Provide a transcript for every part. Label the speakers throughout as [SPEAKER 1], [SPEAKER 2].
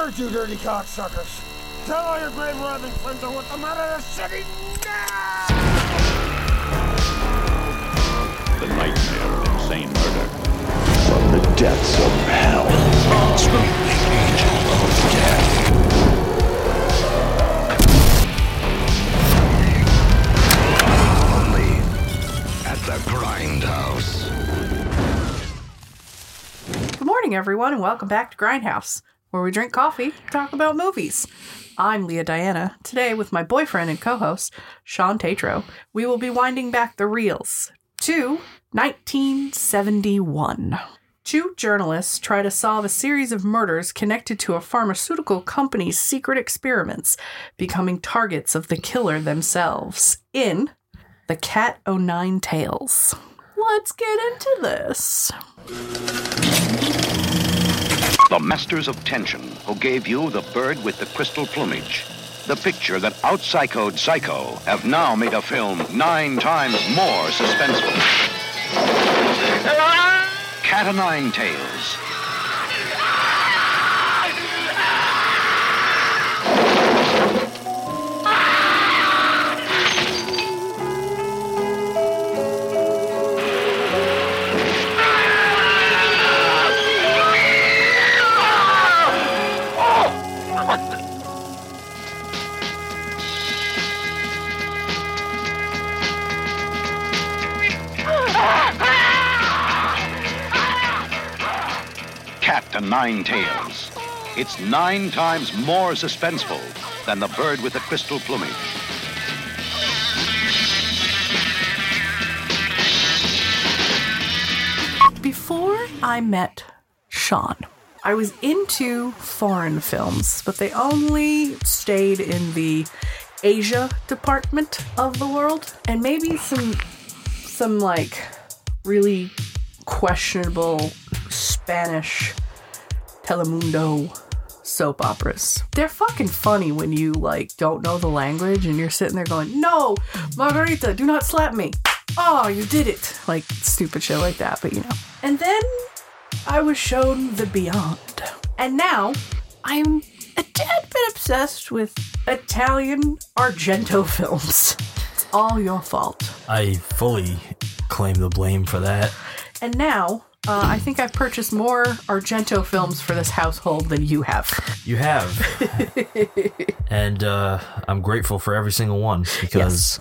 [SPEAKER 1] word, you dirty cocksuckers. Tell all your grave robbing friends I want them out of the city now!
[SPEAKER 2] The nightmare of insane murder.
[SPEAKER 3] From the depths of hell. angel of death. The Grindhouse.
[SPEAKER 4] Good morning, everyone, and welcome back to Grindhouse, where we drink coffee, talk about movies. I'm Lea Diana. Today, with my boyfriend and co host, Shawn Tetrault, we will be winding back the reels to 1971. Two journalists try to solve a series of murders connected to a pharmaceutical company's secret experiments, becoming targets of the killer themselves in The Cat O' Nine Tails. Let's get into this.
[SPEAKER 2] The masters of tension who gave you the bird with the crystal plumage. The picture that out-psychoed Psycho have now made a film nine times more suspenseful. Cat o' Nine Tails. Cat o' Nine Tails. It's nine times more suspenseful than the bird with the crystal plumage.
[SPEAKER 4] Before I met Shawn, I was into foreign films, but they only stayed in the Asia department of the world and maybe some some like really questionable Spanish Telemundo soap operas. They're fucking funny when you like don't know the language and you're sitting there going, "No, Margarita, do not slap me." Oh, you did it. Like stupid shit like that, but you know. And then I was shown the beyond. And now I'm a tad bit obsessed with Italian Argento films. It's all your fault.
[SPEAKER 5] I fully claim the blame for that.
[SPEAKER 4] And now, uh, I think I've purchased more Argento films for this household than you have.
[SPEAKER 5] You have. and uh, I'm grateful for every single one because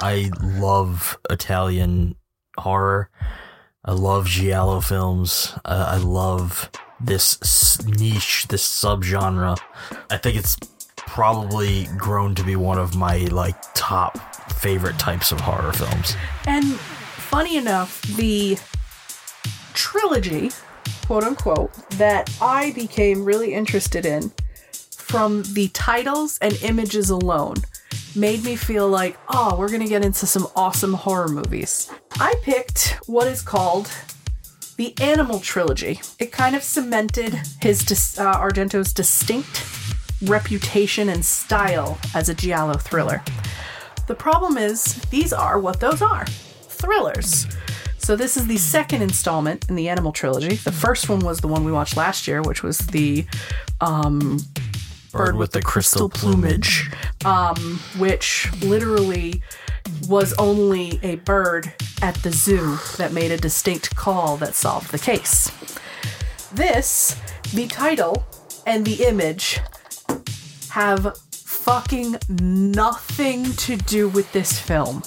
[SPEAKER 5] I love Italian horror. I love Giallo films. Uh, I love this niche, this subgenre. I think it's probably grown to be one of my like top favorite types of horror films.
[SPEAKER 4] And funny enough, the trilogy, quote unquote, that I became really interested in from the titles and images alone made me feel like, oh, we're going to get into some awesome horror movies. I picked what is called the Animal Trilogy. It kind of cemented his uh, Argento's distinct reputation and style as a giallo thriller. The problem is, these are what those are thrillers. So, this is the second installment in the Animal Trilogy. The first one was the one we watched last year, which was the um, Bird, with, the, crystal, plumage, um, which literally was only a bird at the zoo that made a distinct call that solved the case. This, the title, and the image have fucking nothing to do with this film.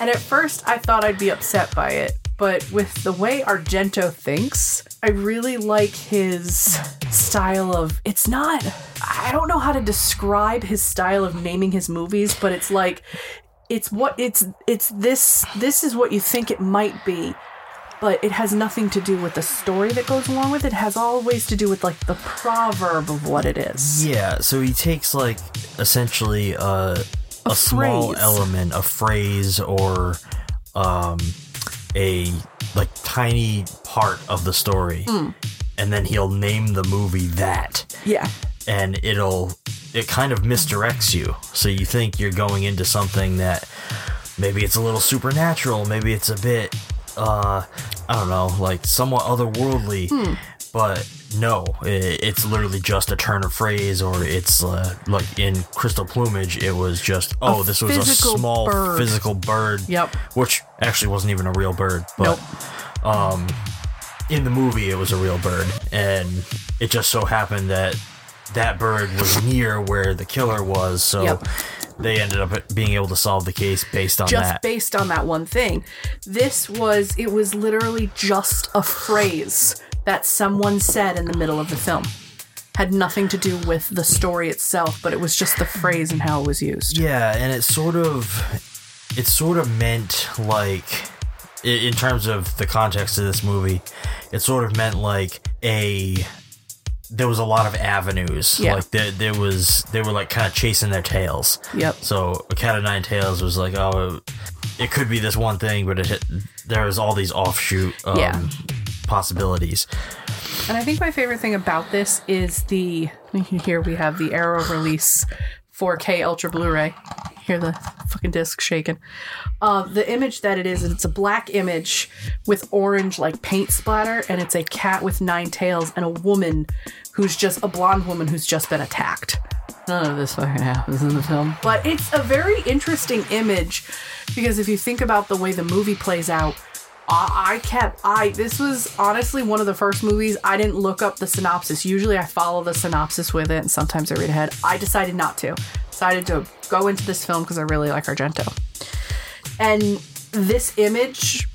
[SPEAKER 4] And at first, I thought I'd be upset by it, but with the way Argento thinks, I really like his style of. It's not. I don't know how to describe his style of naming his movies, but it's like. It's what it's it's this this is what you think it might be, but it has nothing to do with the story that goes along with it. It has always to do with like the proverb of what it is.
[SPEAKER 5] Yeah, so he takes like essentially uh, a a, small element, a phrase, or um, a like tiny part of the story,
[SPEAKER 4] Hmm.
[SPEAKER 5] and then he'll name the movie that,
[SPEAKER 4] Yeah.
[SPEAKER 5] and it'll it kind of misdirects you, so you think you're going into something that maybe it's a little supernatural, maybe it's a bit uh, I don't know, like somewhat otherworldly.
[SPEAKER 4] Hmm.
[SPEAKER 5] But no, i it's literally just a turn of phrase, or it's uh, like in Crystal Plumage, it was just, oh, this was a
[SPEAKER 4] physical
[SPEAKER 5] small
[SPEAKER 4] bird.
[SPEAKER 5] physical bird.
[SPEAKER 4] Yep.
[SPEAKER 5] Which actually wasn't even a real bird. But
[SPEAKER 4] Nope.
[SPEAKER 5] in the movie, it was a real bird. And it just so happened that that bird was near where the killer was. So
[SPEAKER 4] Yep.
[SPEAKER 5] they ended up being able to solve the case based on
[SPEAKER 4] just
[SPEAKER 5] that.
[SPEAKER 4] based on that one thing. This was it was literally just a phrase that someone said in the middle of the film. Had nothing to do with the story itself, but it was just the phrase and how it was used.
[SPEAKER 5] Yeah, and it sort of it sort of meant like in terms of the context of this movie, it sort of meant like a there was a lot of avenues.
[SPEAKER 4] Yeah.
[SPEAKER 5] Like there there was they were like kind of chasing their tails.
[SPEAKER 4] Yep.
[SPEAKER 5] So a cat of nine tails was like, oh, it could be this one thing, but it hit. there was all these offshoot um,
[SPEAKER 4] Yeah.
[SPEAKER 5] Possibilities.
[SPEAKER 4] And I think my favorite thing about this is the here we have the Arrow release 4K Ultra Blu-ray. Hear the fucking disc shaking. Uh, the image that it is, it's a black image with orange like paint splatter, and it's a cat with nine tails and a woman who's just a blonde woman who's just been attacked. None of this fucking happens in the film. But it's a very interesting image because if you think about the way the movie plays out, I kept I this was honestly one of the first movies I didn't look up the synopsis. Usually I follow the synopsis with it and sometimes I read ahead. I decided not to. Decided to go into this film because I really like Argento. And this image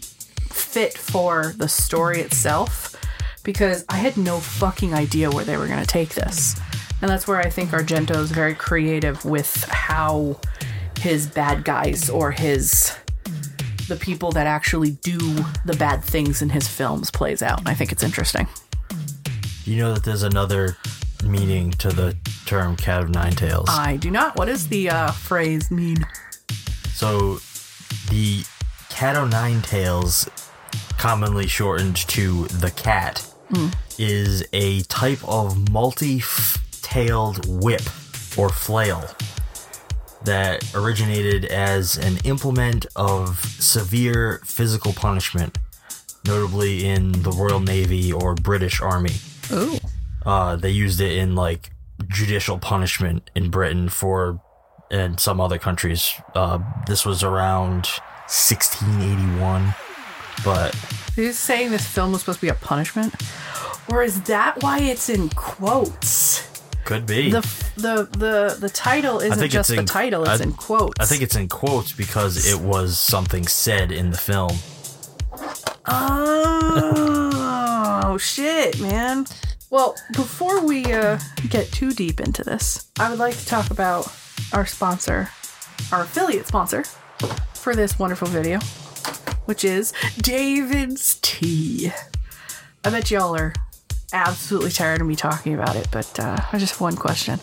[SPEAKER 4] fit for the story itself because I had no fucking idea where they were going to take this. And that's where I think Argento is very creative with how his bad guys or his the people that actually do the bad things in his films plays out. And I think it's interesting.
[SPEAKER 5] You know that there's another meaning to the term cat of nine tails.
[SPEAKER 4] I do not. What does the uh, phrase mean?
[SPEAKER 5] So, the cat o' nine tails, commonly shortened to the cat, is a type of multi-tailed whip or flail that originated as an implement of severe physical punishment, notably in the Royal Navy or British Army.
[SPEAKER 4] Ooh.
[SPEAKER 5] Uh, they used it in like judicial punishment in Britain for and some other countries. Uh, this was around 1681, but
[SPEAKER 4] He's saying this film was supposed to be a punishment? Or is that why it's in quotes?
[SPEAKER 5] Could be.
[SPEAKER 4] The the the the title isn't just the title, it's
[SPEAKER 5] I-
[SPEAKER 4] in quotes.
[SPEAKER 5] I think it's in quotes because it was something said in the film.
[SPEAKER 4] Oh shit, man. Well, before we uh, get too deep into this, I would like to talk about our sponsor, our affiliate sponsor for this wonderful video, which is David's Tea. I bet y'all are absolutely tired of me talking about it, but uh, I just have one question.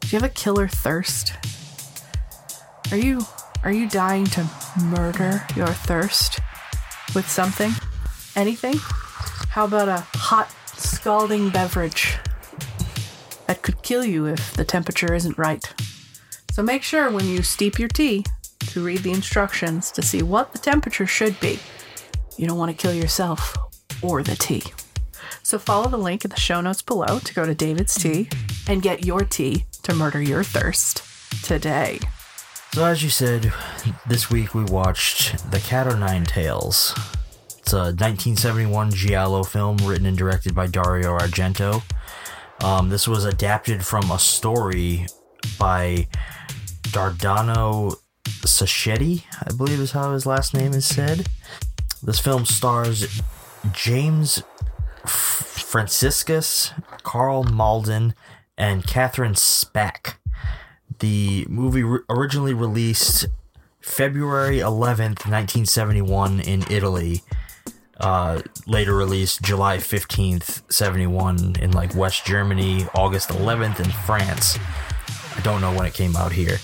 [SPEAKER 4] Do you have a killer thirst? Are you are you dying to murder your thirst with something? Anything? How about a hot, scalding beverage that could kill you if the temperature isn't right? So make sure when you steep your tea to read the instructions to see what the temperature should be. You don't want to kill yourself or the tea. So follow the link in the show notes below to go to David's Tea and get your tea to murder your thirst today.
[SPEAKER 5] So, as you said, this week we watched The Cat o' Nine Tails. It's a 1971 Giallo film written and directed by Dario Argento. Um, this was adapted from a story by Dardano Sacchetti, I believe is how his last name is said. This film stars James Franciscus, Karl Malden, and Catherine Spaak. The movie re- originally released February 11th, 1971 in Italy. Uh, later released July 15th, 71 in like West Germany, August 11th in France. I don't know when it came out here.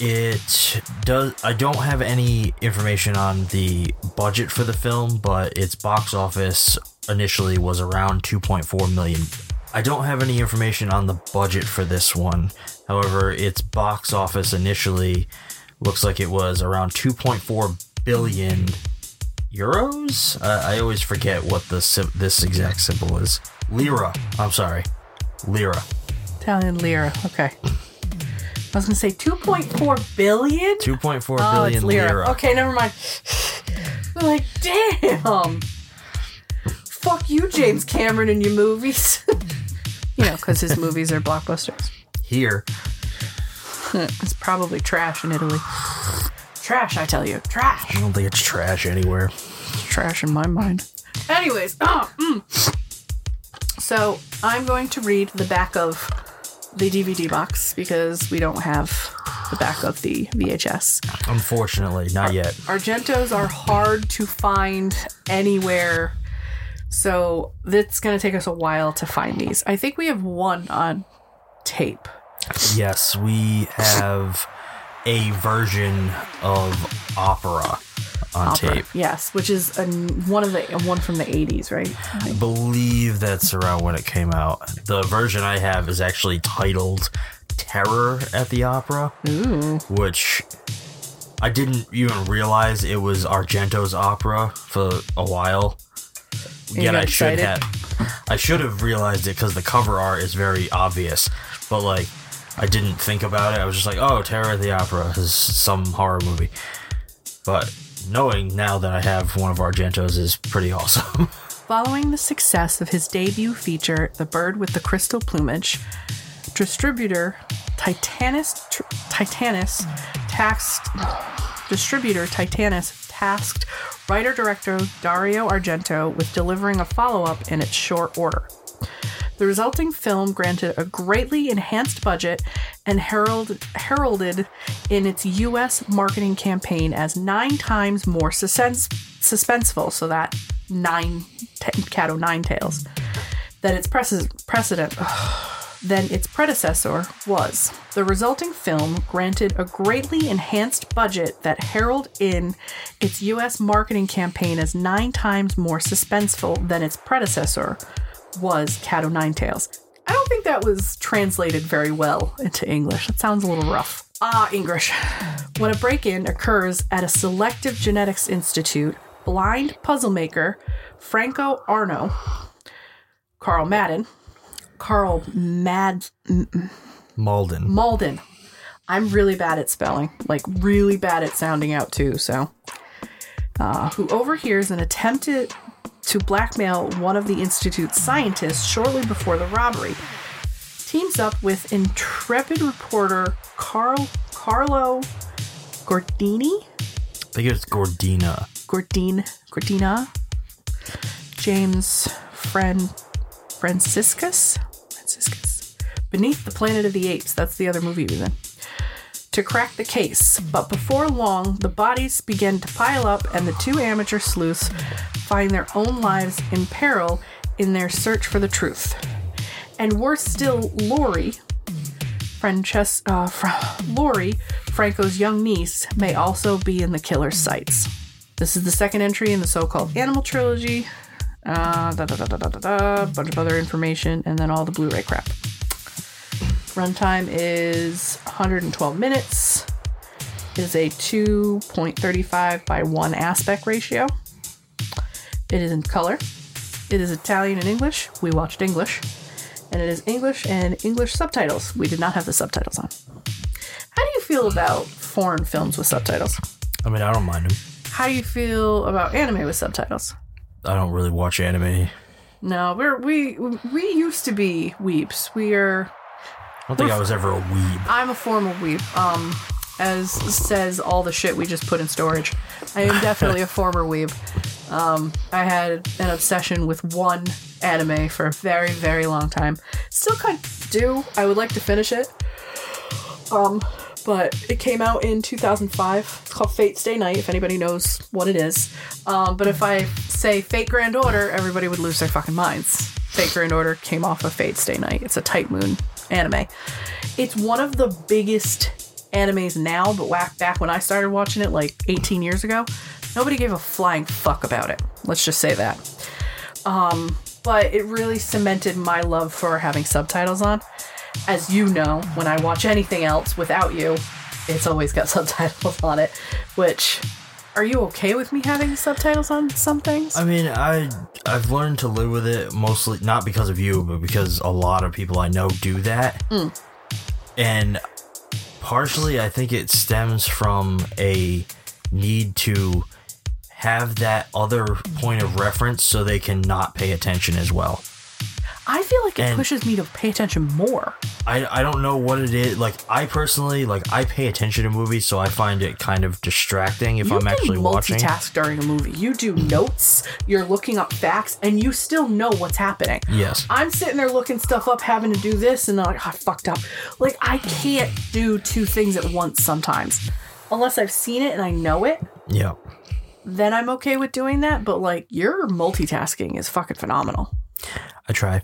[SPEAKER 5] It does. I don't have any information on the budget for the film, but its box office initially was around 2.4 million. I don't have any information on the budget for this one. However, its box office initially looks like it was around 2.4 billion euros. Uh, I always forget what the this exact symbol is. Lira. I'm sorry, lira.
[SPEAKER 4] Italian lira. Okay. I was gonna say 2.4 billion.
[SPEAKER 5] Two point four
[SPEAKER 4] Oh,
[SPEAKER 5] billion
[SPEAKER 4] lira.
[SPEAKER 5] lira.
[SPEAKER 4] Okay, never mind. Like, damn. Fuck you, James Cameron, and your movies. you know, because his movies are blockbusters.
[SPEAKER 5] Here,
[SPEAKER 4] It's probably trash in Italy. Trash, I tell you. Trash.
[SPEAKER 5] I don't think it's trash anywhere.
[SPEAKER 4] trash in my mind. Anyways, oh, mm. so I'm going to read the back of the DVD box because we don't have the back of the VHS.
[SPEAKER 5] Unfortunately, not yet.
[SPEAKER 4] Argentos are hard to find anywhere, so it's going to take us a while to find these. I think we have one on tape.
[SPEAKER 5] Yes, we have a version of opera on
[SPEAKER 4] Opera.
[SPEAKER 5] tape.
[SPEAKER 4] Yes, which is a, one of the one from the 80s, right?
[SPEAKER 5] I believe that's around when it came out. The version I have is actually titled Terror at the Opera, which I didn't even realize it was Argento's opera for a while.
[SPEAKER 4] You
[SPEAKER 5] Yet I should have I should have realized it because the cover art is very obvious. But like I didn't think about it. I was just like, oh, Terror at the Opera is some horror movie. But knowing now that I have one of Argento's is pretty awesome.
[SPEAKER 4] Following the success of his debut feature, The Bird with the Crystal Plumage, distributor Titanus tr- Titanus tasked distributor Titanus tasked writer director Dario Argento with delivering a follow-up in its short order. The resulting film granted a greatly enhanced budget and herald, heralded in its U.S. marketing campaign as nine times more suspense, suspenseful, so that nine, t- cat o' nine tails, than its prece- precedent, than its predecessor was. The resulting film granted a greatly enhanced budget that heralded in its U.S. marketing campaign as nine times more suspenseful than its predecessor was Cat o' Nine Tails. I don't think that was translated very well into English. That sounds a little rough. Ah, English. When a break in occurs at a selective genetics institute, blind puzzle maker Franco Arno, Karl Madden, Karl Mad
[SPEAKER 5] Malden.
[SPEAKER 4] Malden. I'm really bad at spelling, like really bad at sounding out too. So, uh, who overhears an attempt to, to blackmail one of the institute's scientists shortly before the robbery, teams up with intrepid reporter Carl Carlo Gordini,
[SPEAKER 5] I think it's Gordina.
[SPEAKER 4] Gordine, Gordina, James Fran, Franciscus, Franciscus, Beneath the Planet of the Apes. That's the other movie he was in. To crack the case, but before long, the bodies begin to pile up, and the two amateur sleuths find their own lives in peril in their search for the truth. And worse still, Lori, Frances- uh, Fra- Lori, Franco's young niece, may also be in the killer's sights. This is the second entry in the so-called Animal trilogy. Uh, da da da da da da da. Bunch of other information, and then all the Blu-ray crap. Runtime is 112 minutes. It is a 2.35 by 1 aspect ratio. It is in color. It is Italian and English. We watched English. And it is English and English subtitles. We did not have the subtitles on. How do you feel about foreign films with subtitles?
[SPEAKER 5] I mean, I don't mind them.
[SPEAKER 4] How do you feel about anime with subtitles?
[SPEAKER 5] I don't really watch anime.
[SPEAKER 4] No, we're we we used to be weeps. We are
[SPEAKER 5] I don't think I was ever a weeb.
[SPEAKER 4] I'm a formal weep. Um, as says all the shit we just put in storage. I am definitely a former weeb. Um, I had an obsession with one anime for a very, very long time. Still kind of do. I would like to finish it. Um, but it came out in 2005. It's called Fate Stay Night, if anybody knows what it is. Um, but if I say Fate Grand Order, everybody would lose their fucking minds. Fate Grand Order came off of Fate Stay Night. It's a Type Moon anime. It's one of the biggest animes now, but whack back when I started watching it like 18 years ago, nobody gave a flying fuck about it. Let's just say that. Um, but it really cemented my love for having subtitles on. As you know, when I watch anything else without you, it's always got subtitles on it, which Are you okay with me having subtitles on some things?
[SPEAKER 5] I mean, I I've learned to live with it mostly not because of you, but because a lot of people I know do that. Mm. And partially I think it stems from a need to have that other point of reference so they can not pay attention as well.
[SPEAKER 4] I feel like it
[SPEAKER 5] and-
[SPEAKER 4] pushes me to pay attention more.
[SPEAKER 5] I, I don't know what it is. Like I personally like I pay attention to movies, so I find it kind of distracting if
[SPEAKER 4] you
[SPEAKER 5] I'm actually watching.
[SPEAKER 4] multitask during a movie. You do notes, you're looking up facts, and you still know what's happening.
[SPEAKER 5] Yes.
[SPEAKER 4] I'm sitting there looking stuff up, having to do this, and I'm like, oh, I fucked up. Like I can't do two things at once sometimes, unless I've seen it and I know it.
[SPEAKER 5] Yeah.
[SPEAKER 4] Then I'm okay with doing that. But like your multitasking is fucking phenomenal.
[SPEAKER 5] I try.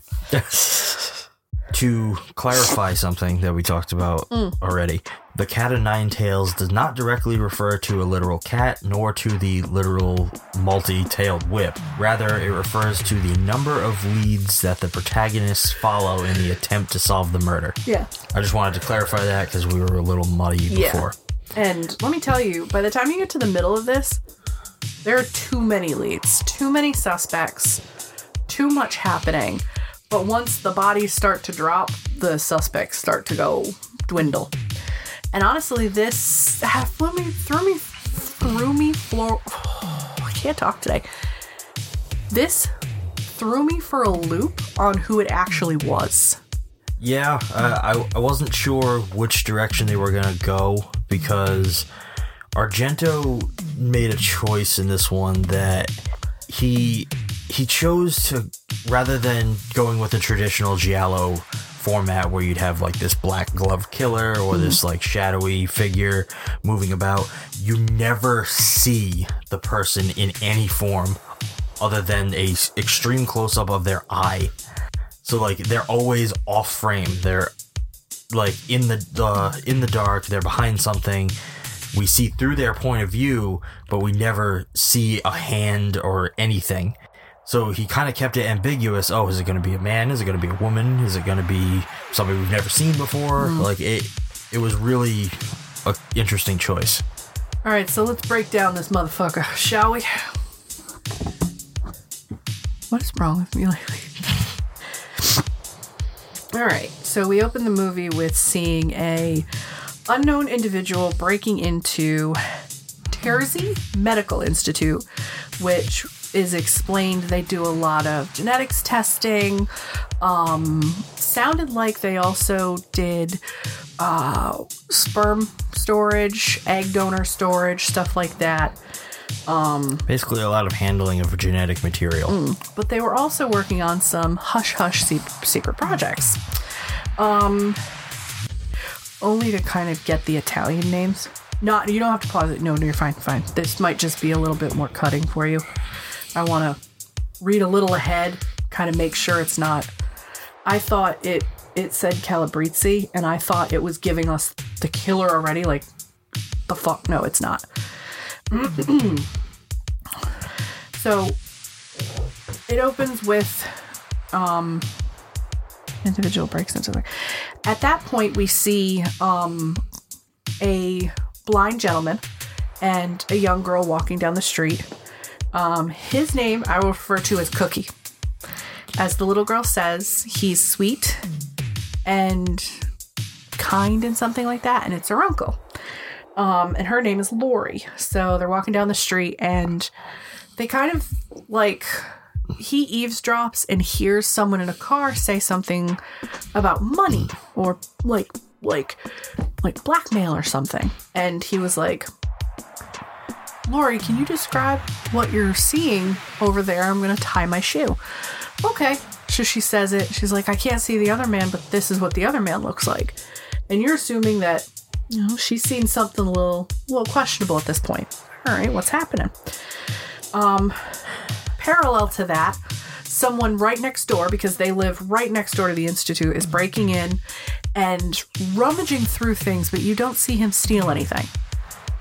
[SPEAKER 5] to clarify something that we talked about mm. already, the cat of nine tails does not directly refer to a literal cat nor to the literal multi tailed whip. Rather, it refers to the number of leads that the protagonists follow in the attempt to solve the murder.
[SPEAKER 4] Yeah.
[SPEAKER 5] I just wanted to clarify that because we were a little muddy
[SPEAKER 4] Yeah.
[SPEAKER 5] before.
[SPEAKER 4] And let me tell you, by the time you get to the middle of this, there are too many leads, too many suspects, too much happening. But once the bodies start to drop, the suspects start to go dwindle. And honestly, this threw me threw me threw me floor. I can't talk today. This threw me for a loop on who it actually was.
[SPEAKER 5] Yeah, uh, I, I wasn't sure which direction they were going to go because Argento made a choice in this one that he he chose to rather than going with the traditional giallo format where you'd have like this black glove killer or this mm-hmm. like shadowy figure moving about you never see the person in any form other than a extreme close up of their eye so like they're always off frame. They're like in the the in the dark. They're behind something. We see through their point of view, but we never see a hand or anything. So he kind of kept it ambiguous. Oh, is it going to be a man? Is it going to be a woman? Is it going to be somebody we've never seen before? Mm-hmm. Like it, it was really a interesting choice.
[SPEAKER 4] All right, so let's break down this motherfucker, shall we? What is wrong with me lately? All right, so we open the movie with seeing a unknown individual breaking into Terzi Medical Institute, which is explained they do a lot of genetics testing. Um, sounded like they also did uh, sperm storage, egg donor storage, stuff like that.
[SPEAKER 5] Basically, a lot of handling of genetic material.
[SPEAKER 4] But they were also working on some hush hush se- secret projects. Um, only to kind of get the Italian names. Not you don't have to pause it. No, no, you're fine, fine. This might just be a little bit more cutting for you. I want to read a little ahead, kind of make sure it's not. I thought it it said Calabrese, and I thought it was giving us the killer already. Like the fuck? No, it's not. so it opens with um individual breaks into the at that point we see um a blind gentleman and a young girl walking down the street um his name i will refer to as cookie. As the little girl says he's sweet and kind and something like that and it's her uncle. Um and her name is lori. So they're walking down the street and they kind of like he eavesdrops and hears someone in a car say something about money or like like like blackmail or something. And he was like Lori, can you describe what you're seeing over there? I'm gonna tie my shoe. Okay. So she says it. She's like, I can't see the other man, but this is what the other man looks like. And you're assuming that, you know, she's seen something a little, a little questionable at this point. All right, what's happening? Um, parallel to that, someone right next door, because they live right next door to the institute, is breaking in and rummaging through things, but you don't see him steal anything.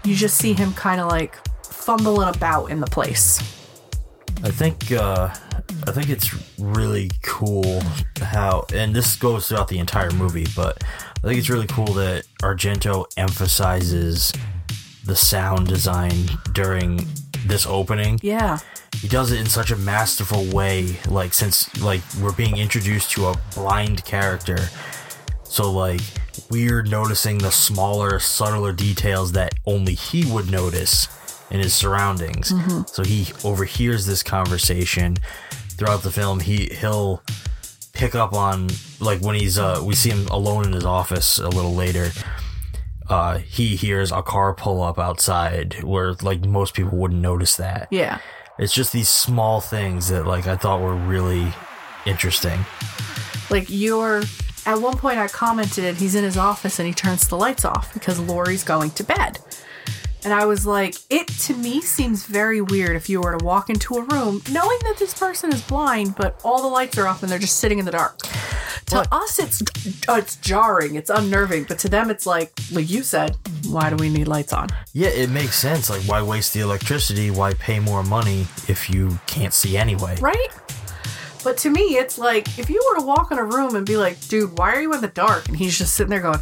[SPEAKER 4] You just see him kind of like fumbling about in the place.
[SPEAKER 5] I think uh, I think it's really cool how, and this goes throughout the entire movie, but I think it's really cool that Argento emphasizes the sound design during this opening.
[SPEAKER 4] Yeah.
[SPEAKER 5] He does it in such a masterful way, like since like we're being introduced to a blind character. So like we're noticing the smaller, subtler details that only he would notice in his surroundings. So he overhears this conversation throughout the film. He he'll pick up on like when he's uh we see him alone in his office a little later. Uh, he hears a car pull up outside where like most people wouldn't notice that.
[SPEAKER 4] Yeah.
[SPEAKER 5] It's just these small things that like I thought were really interesting.
[SPEAKER 4] Like you're at one point I commented he's in his office and he turns the lights off because Lori's going to bed. And I was like, it to me seems very weird if you were to walk into a room knowing that this person is blind, but all the lights are off and they're just sitting in the dark. To
[SPEAKER 5] What?
[SPEAKER 4] us, it's uh, it's jarring, it's unnerving, but to them, it's like, like you said, why do we need lights on?
[SPEAKER 5] Yeah, it makes sense. Like, why waste the electricity? Why pay more money if you can't see anyway?
[SPEAKER 4] Right? But to me, it's like if you were to walk in a room and be like, dude, why are you in the dark? And he's just sitting there going,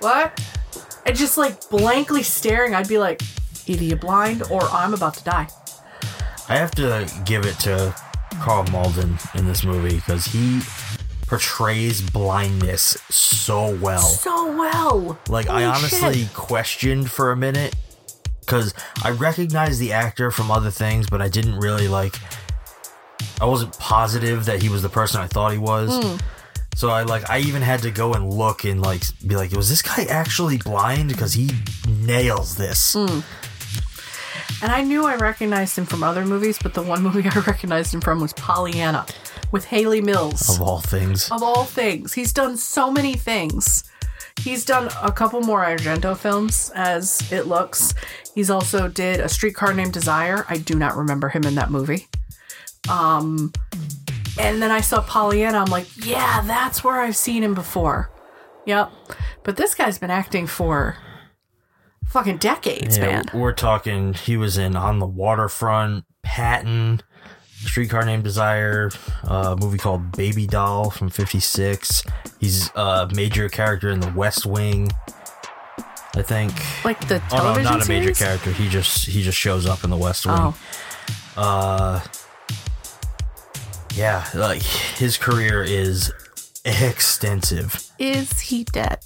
[SPEAKER 4] what? And just like blankly staring, I'd be like, either you're blind or I'm about to die.
[SPEAKER 5] I have to give it to Karl Malden in this movie because he portrays blindness so well.
[SPEAKER 4] So well.
[SPEAKER 5] Like, I honestly
[SPEAKER 4] shit.
[SPEAKER 5] questioned for a minute because I recognized the actor from other things, but I didn't really like. I wasn't positive that he was the person I thought he was.
[SPEAKER 4] Hmm.
[SPEAKER 5] So I like I even had to go and look and like be like, was this guy actually blind? Because he nails this.
[SPEAKER 4] Hmm. And I knew I recognized him from other movies, but the one movie I recognized him from was Pollyanna with Hayley Mills.
[SPEAKER 5] Of all things,
[SPEAKER 4] of all things. He's done so many things. He's done a couple more Argento films, as it looks. He's also did a Streetcar Named Desire. I do not remember him in that movie. Um, and then I saw Pollyanna. I'm like, yeah, that's where I've seen him before. Yep. But this guy's been acting for fucking decades,
[SPEAKER 5] Yeah,
[SPEAKER 4] man.
[SPEAKER 5] We're talking. He was in On the Waterfront, Patton, Streetcar Named Desire, a movie called Baby Doll from '56. He's a major character in The West Wing. I think.
[SPEAKER 4] Like the
[SPEAKER 5] Oh no,
[SPEAKER 4] television
[SPEAKER 5] not a major character. He just he just shows up in The West Wing.
[SPEAKER 4] Oh,
[SPEAKER 5] Uh, yeah, like his career is extensive.
[SPEAKER 4] is he dead?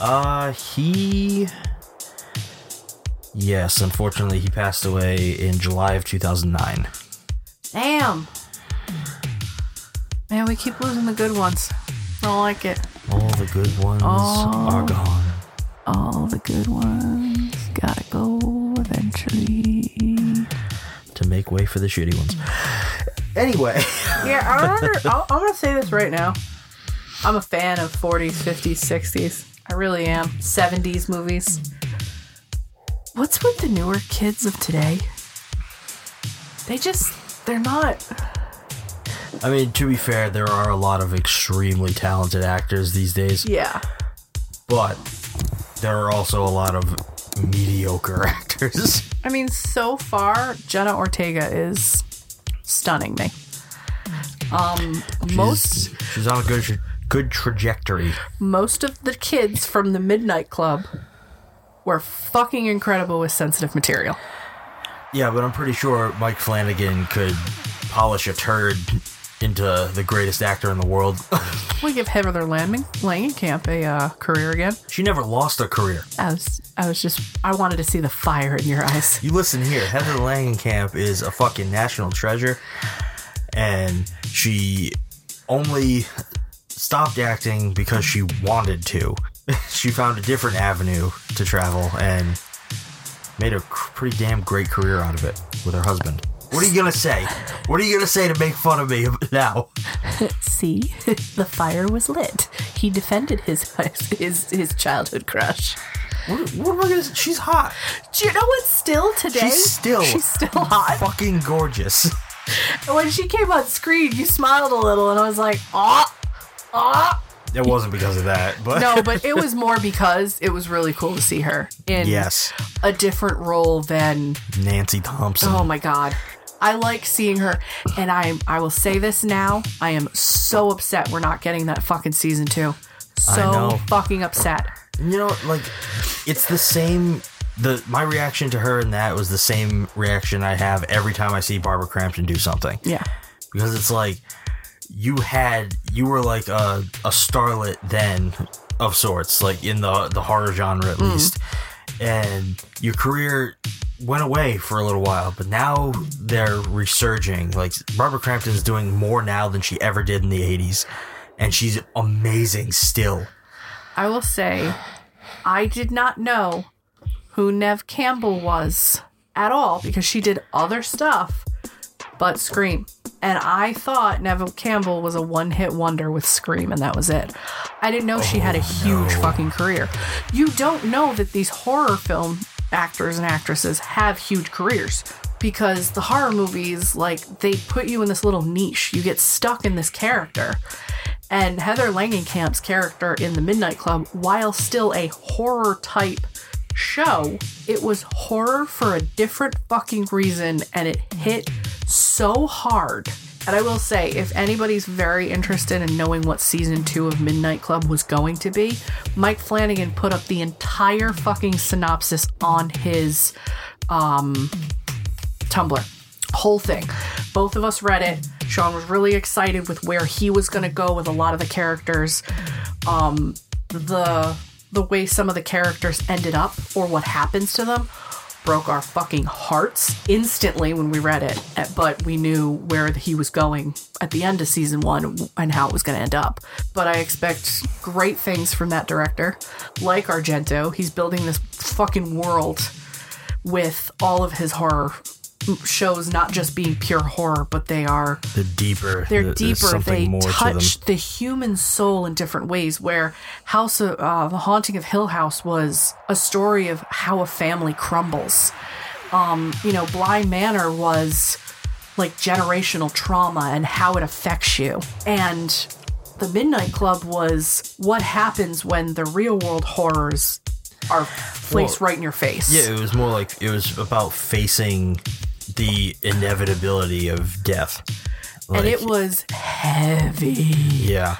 [SPEAKER 5] Uh, he. Yes, unfortunately, he passed away in July of 2009.
[SPEAKER 4] Damn. Man, we keep losing the good ones. I don't like it.
[SPEAKER 5] All the good ones
[SPEAKER 4] Oh.
[SPEAKER 5] are gone.
[SPEAKER 4] All the good ones gotta go eventually.
[SPEAKER 5] To make way for the shitty ones. Anyway,
[SPEAKER 4] Yeah, I remember. I'll, I'm gonna say this right now. I'm a fan of 40s, 50s, 60s. I really am. 70s movies. What's with the newer kids of today? They just, they're not.
[SPEAKER 5] I mean, to be fair, there are a lot of extremely talented actors these days,
[SPEAKER 4] Yeah.
[SPEAKER 5] but there are also a lot of mediocre actors.
[SPEAKER 4] I mean, so far, Jenna Ortega is stunning me. Um, most
[SPEAKER 5] She's, she's on a good good trajectory.
[SPEAKER 4] most of the kids from the Midnight Club were fucking incredible with sensitive material.
[SPEAKER 5] Yeah, but I'm pretty sure Mike Flanagan could polish a turd into the greatest actor in the world.
[SPEAKER 4] We give Heather Landing Langenkamp a uh, career again.
[SPEAKER 5] she never lost a career.
[SPEAKER 4] I was, I was just, I wanted to see the fire in your eyes.
[SPEAKER 5] You listen here, Heather Langenkamp is a fucking national treasure, and she only stopped acting because she wanted to. she found a different avenue to travel and made a pretty damn great career out of it with her husband. What are you gonna say? What are you gonna say to make fun of me now?
[SPEAKER 4] See, the fire was lit. He defended his his his childhood crush.
[SPEAKER 5] What, what am I gonna say? She's hot.
[SPEAKER 4] Do you know what? Still today,
[SPEAKER 5] She's still
[SPEAKER 4] she's still hot.
[SPEAKER 5] fucking gorgeous.
[SPEAKER 4] When she came on screen, you smiled a little, and I was like, ah, ah.
[SPEAKER 5] It wasn't because of that, but
[SPEAKER 4] No, but it was more because it was really cool to see her in
[SPEAKER 5] yes,
[SPEAKER 4] a different role than
[SPEAKER 5] Nancy Thompson.
[SPEAKER 4] Oh my god. I like seeing her and I I will say this now. I am so upset we're not getting that fucking season 2. So fucking upset.
[SPEAKER 5] You know, like it's the same. The my reaction to her in that was the same reaction I have every time I see Barbara Crampton do something.
[SPEAKER 4] Yeah.
[SPEAKER 5] because it's like you had you were like a, a starlet then of sorts like in the the horror genre at mm-hmm. least and your career went away for a little while but now they're resurging like barbara crampton's doing more now than she ever did in the 80s and she's amazing still
[SPEAKER 4] I will say, I did not know who Neve Campbell was at all because she did other stuff but Scream. And I thought Neve Campbell was a one hit wonder with Scream, and that was it. I didn't know she had a oh, huge fucking career. You don't know that these horror film actors and actresses have huge careers because the horror movies, like, they put you in this little niche. You get stuck in this character. And Heather Langenkamp's character in The Midnight Club, while still a horror type show, it was horror for a different fucking reason and it hit so hard. And I will say, if anybody's very interested in knowing what season two of Midnight Club was going to be, Mike Flanagan put up the entire fucking synopsis on his um, Tumblr. Whole thing. Both of us read it. Shawn was really excited with where he was going to go with a lot of the characters. Um, the the way some of the characters ended up or what happens to them broke our fucking hearts instantly when we read it. eh, But we knew where he was going at the end of season one and how it was going to end up. But I expect great things from that director, like Argento. He's building this fucking world with all of his horror shows not just being pure horror but they are
[SPEAKER 5] the deeper
[SPEAKER 4] they're
[SPEAKER 5] th-
[SPEAKER 4] deeper. they
[SPEAKER 5] more to
[SPEAKER 4] touch the human soul in different ways where house of uh, the haunting of hill house was a story of how a family crumbles. Um you know bly manor was like generational trauma and how it affects you. And the midnight club was what happens when the real world horrors are placed
[SPEAKER 5] Well,
[SPEAKER 4] right in your face.
[SPEAKER 5] Yeah, it was more like it was about facing the inevitability of death.
[SPEAKER 4] and it was heavy
[SPEAKER 5] yeah,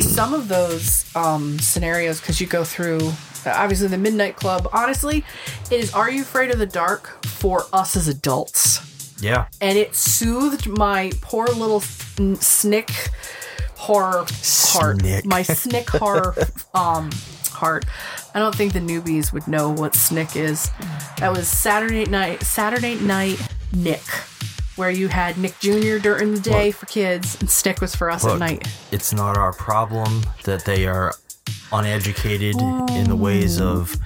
[SPEAKER 4] some of those um, scenarios because you go through obviously the midnight club honestly it is are you afraid of the dark for us as adults
[SPEAKER 5] yeah.
[SPEAKER 4] and it soothed my poor little snick horror heart
[SPEAKER 5] Snick.
[SPEAKER 4] my snick horror um heart i don't think the newbies would know what snick is that was saturday night saturday night nick where you had nick jr during the day
[SPEAKER 5] Look.
[SPEAKER 4] for kids and snick was for us
[SPEAKER 5] Look,
[SPEAKER 4] at night
[SPEAKER 5] it's not our problem that they are uneducated in the ways of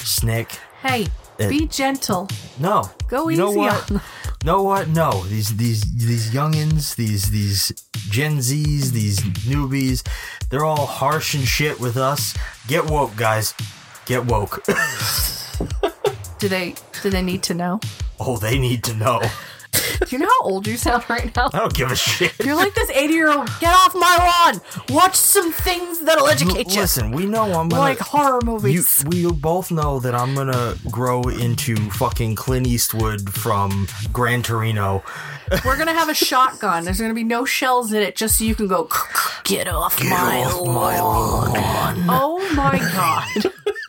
[SPEAKER 5] Snick.
[SPEAKER 4] Hey,
[SPEAKER 5] It-
[SPEAKER 4] be gentle.
[SPEAKER 5] No,
[SPEAKER 4] Go
[SPEAKER 5] you know
[SPEAKER 4] easy
[SPEAKER 5] what?
[SPEAKER 4] on-
[SPEAKER 5] know what? No, these these these youngins, these these Gen Zs, these newbies, they're all harsh and shit with us. Get woke, guys. Get woke.
[SPEAKER 4] Do they do they need to know?
[SPEAKER 5] oh, they need to know.
[SPEAKER 4] Do you know how old you sound right now?
[SPEAKER 5] I don't give a shit.
[SPEAKER 4] You're like this 80 year old. Get off my lawn. Watch some things that'll educate you.
[SPEAKER 5] Listen, we know I'm gonna
[SPEAKER 4] like horror
[SPEAKER 5] You,
[SPEAKER 4] movies.
[SPEAKER 5] we both know that I'm gonna grow into fucking Clint Eastwood from Gran Torino.
[SPEAKER 4] We're gonna have a shotgun. There's gonna be no shells in it, just so you can go. Get off my
[SPEAKER 5] off
[SPEAKER 4] lawn.
[SPEAKER 5] my lawn.
[SPEAKER 4] Oh my god.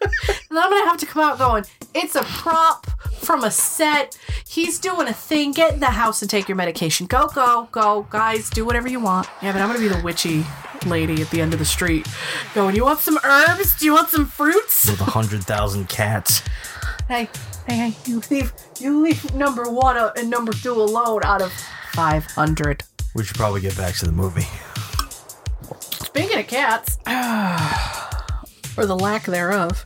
[SPEAKER 4] and then I'm gonna have to come out going, it's a prop from a set. He's doing a thing. Get in the house and take your medication. Go, go, go. Guys, do whatever you want. Yeah, but I'm gonna be the witchy lady at the end of the street. Going, you want some herbs? Do you want some fruits?
[SPEAKER 5] With a hundred thousand cats.
[SPEAKER 4] Hey, hey, hey, you leave you leave number one uh, and number two alone out of five hundred.
[SPEAKER 5] We should probably get back to the movie.
[SPEAKER 4] Speaking of cats, or the lack thereof.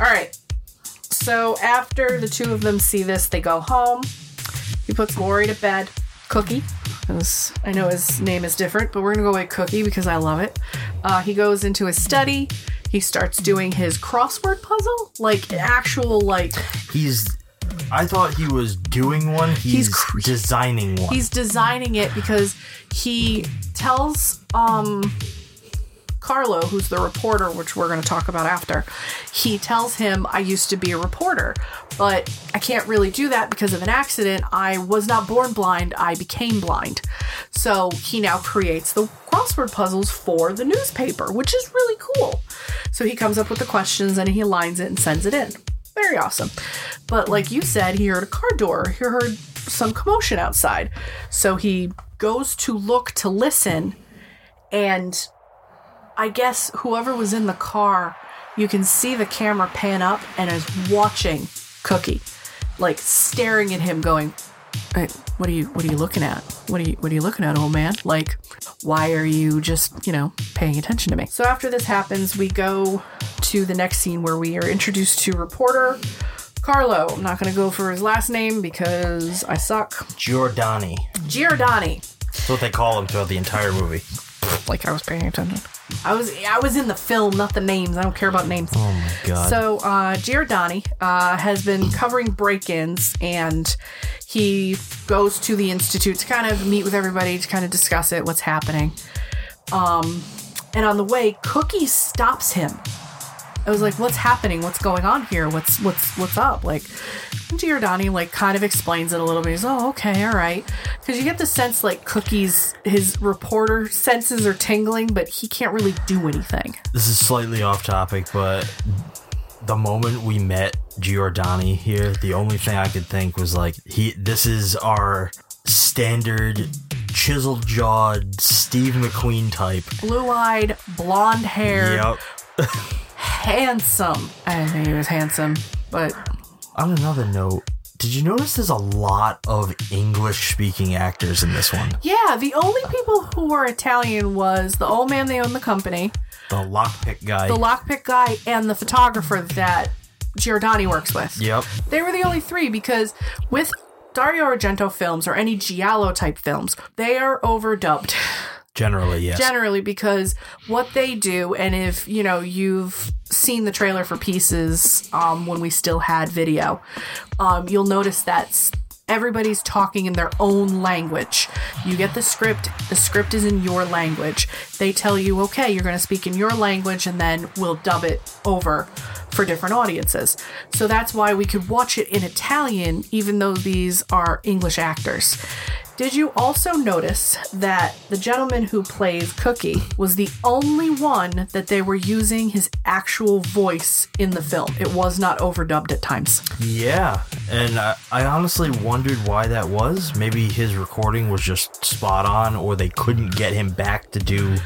[SPEAKER 4] All right. So after the two of them see this, they go home. He puts Lori to bed. Cookie. I know his name is different, but we're gonna go with Cookie because I love it. Uh, he goes into his study. He starts doing his crossword puzzle, like actual like
[SPEAKER 5] He's. I thought he was doing one. He's,
[SPEAKER 4] cre-
[SPEAKER 5] designing one.
[SPEAKER 4] he's designing it because he tells um Carlo, who's the reporter, which we're going to talk about after, he tells him, I used to be a reporter, but I can't really do that because of an accident. I was not born blind, I became blind. So he now creates the crossword puzzles for the newspaper, which is really cool. So he comes up with the questions and he lines it and sends it in. Very awesome. But like you said, he heard a car door. He heard some commotion outside. So he goes to look to listen and I guess whoever was in the car, you can see the camera pan up and is watching Cookie, like staring at him, going, "Hey, "What are you? What are you looking at? What are you? What are you looking at, old man? Like, why are you just, you know, paying attention to me?" So after this happens, we go to the next scene where we are introduced to reporter Carlo. I'm not going to go for his last name because I suck.
[SPEAKER 5] Giordani.
[SPEAKER 4] Giordani.
[SPEAKER 5] That's what they call him throughout the entire movie.
[SPEAKER 4] Like I was paying attention. I was I was in the film, not the names. I don't care about names.
[SPEAKER 5] Oh my god.
[SPEAKER 4] So uh, Giordani uh, has been covering break-ins, and he goes to the institute to kind of meet with everybody to kind of discuss it, what's happening. Um, and on the way, Cookie stops him. I was like, "What's happening? What's going on here? What's what's what's up?" Like Giordani like kind of explains it a little bit. He's, "Oh, okay, all right," because you get the sense like Cookie's his reporter senses are tingling, but he can't really do anything.
[SPEAKER 5] this is slightly off topic, but the moment we met Giordani here, the only thing I could think was like he this is our standard chiseled jawed Steve McQueen type.
[SPEAKER 4] Blue-eyed, blonde hair.
[SPEAKER 5] Yep.
[SPEAKER 4] handsome. I didn't think he was handsome, but
[SPEAKER 5] On another note, did you notice there's a lot of English speaking actors in this one?
[SPEAKER 4] yeah, the only people who were Italian was the old man they owned the company,
[SPEAKER 5] The lockpick guy.
[SPEAKER 4] the lockpick guy, and the photographer that Giordani works with.
[SPEAKER 5] yep.
[SPEAKER 4] They were the only three because with Dario Argento films or any Giallo type films, they are overdubbed.
[SPEAKER 5] Generally, yes.
[SPEAKER 4] generally because what they do and if you know you've seen the trailer for pieces um, when we still had video um, you'll notice that everybody's talking in their own language you get the script the script is in your language they tell you okay you're going to speak in your language and then we'll dub it over for different audiences so that's why we could watch it in italian even though these are english actors did you also notice that the gentleman who plays Cookie was the only one that they were using his actual voice in the film? It was not overdubbed at times.
[SPEAKER 5] Yeah, and I, I honestly wondered why that was. Maybe his recording was just spot on, or they couldn't get him back to do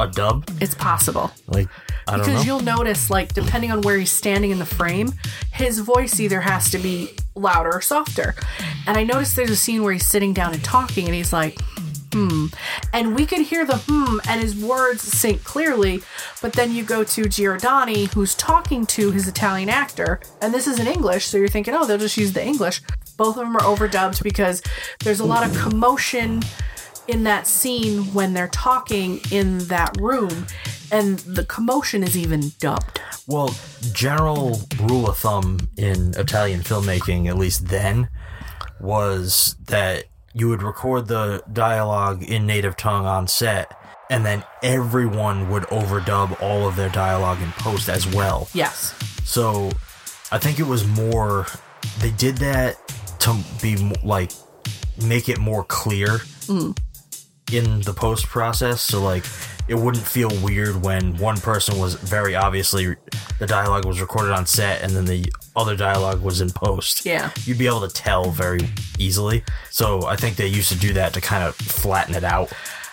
[SPEAKER 5] a dub.
[SPEAKER 4] It's possible.
[SPEAKER 5] Like, I don't
[SPEAKER 4] Because
[SPEAKER 5] know.
[SPEAKER 4] you'll notice, like, depending on where he's standing in the frame, his voice either has to be louder or softer. And I noticed there's a scene where he's sitting down and talking, and he's like, hmm. And we could hear the hmm and his words sync clearly, but then you go to Giordani, who's talking to his Italian actor, and this is in English, so you're thinking, oh, they'll just use the English. Both of them are overdubbed because there's a lot of commotion in that scene when they're talking in that room, and the commotion is even dubbed.
[SPEAKER 5] Well, general rule of thumb in Italian filmmaking, at least then, was that you would record the dialogue in native tongue on set, and then everyone would overdub all of their dialogue in post as well.
[SPEAKER 4] Yes.
[SPEAKER 5] So I think it was more, they did that to be like, make it more clear mm. In the post process. So, like, it wouldn't feel weird when one person was very obviously the dialogue was recorded on set and then the other dialogue was in post.
[SPEAKER 4] Yeah.
[SPEAKER 5] You'd be able to tell very easily. So I think they used to do that to kind of flatten it out.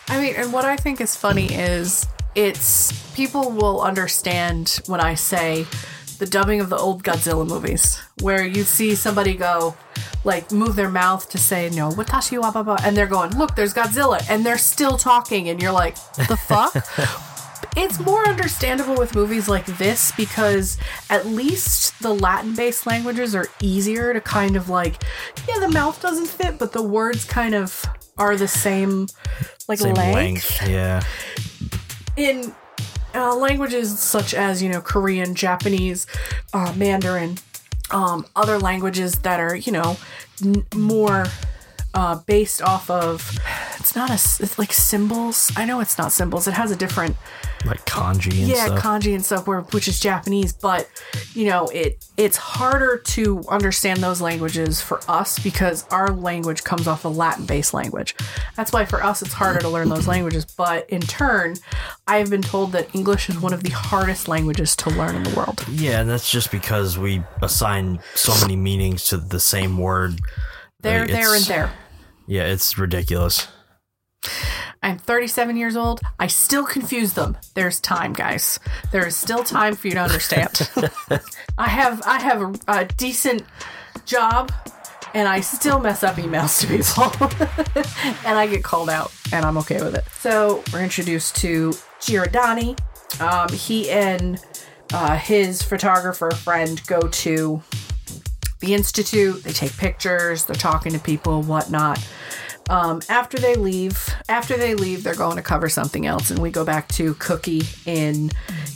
[SPEAKER 4] I mean, and what I think is funny is it's people will understand when I say the dubbing of the old Godzilla movies, where you see somebody go, like, move their mouth to say, no, watashi wa baba, and they're going, look, there's Godzilla, and they're still talking, and you're like, the fuck? it's more understandable with movies like this because at least the Latin based languages are easier to kind of like, yeah, the mouth doesn't fit, but the words kind of are the same, like
[SPEAKER 5] Same
[SPEAKER 4] length.
[SPEAKER 5] length. Yeah.
[SPEAKER 4] In uh, languages such as, you know, Korean, Japanese, uh, Mandarin, um, other languages that are, you know, n- more uh, based off of, it's not a it's like symbols. I know it's not symbols. It has a different
[SPEAKER 5] Like kanji and
[SPEAKER 4] yeah
[SPEAKER 5] stuff.
[SPEAKER 4] kanji and stuff where which is japanese but you know it it's harder to understand those languages for us because our language comes off a latin based language that's why for us it's harder to learn those languages but in turn I have been told that English is one of the hardest languages to learn in the world.
[SPEAKER 5] Yeah, and that's just because we assign so many meanings to the same word.
[SPEAKER 4] There,
[SPEAKER 5] Like,
[SPEAKER 4] there, and there.
[SPEAKER 5] Yeah, it's ridiculous.
[SPEAKER 4] I'm 37 years old. I still confuse them. There's time, guys. There is still time for you to understand. I have I have a, a decent job, and I still mess up emails to people, and I get called out, and I'm okay with it. So we're introduced to Giordani. Um, he and uh, his photographer friend go to the institute. They take pictures. They're talking to people, whatnot. Um, after they leave, after they leave, they're going to cover something else, and we go back to Cookie in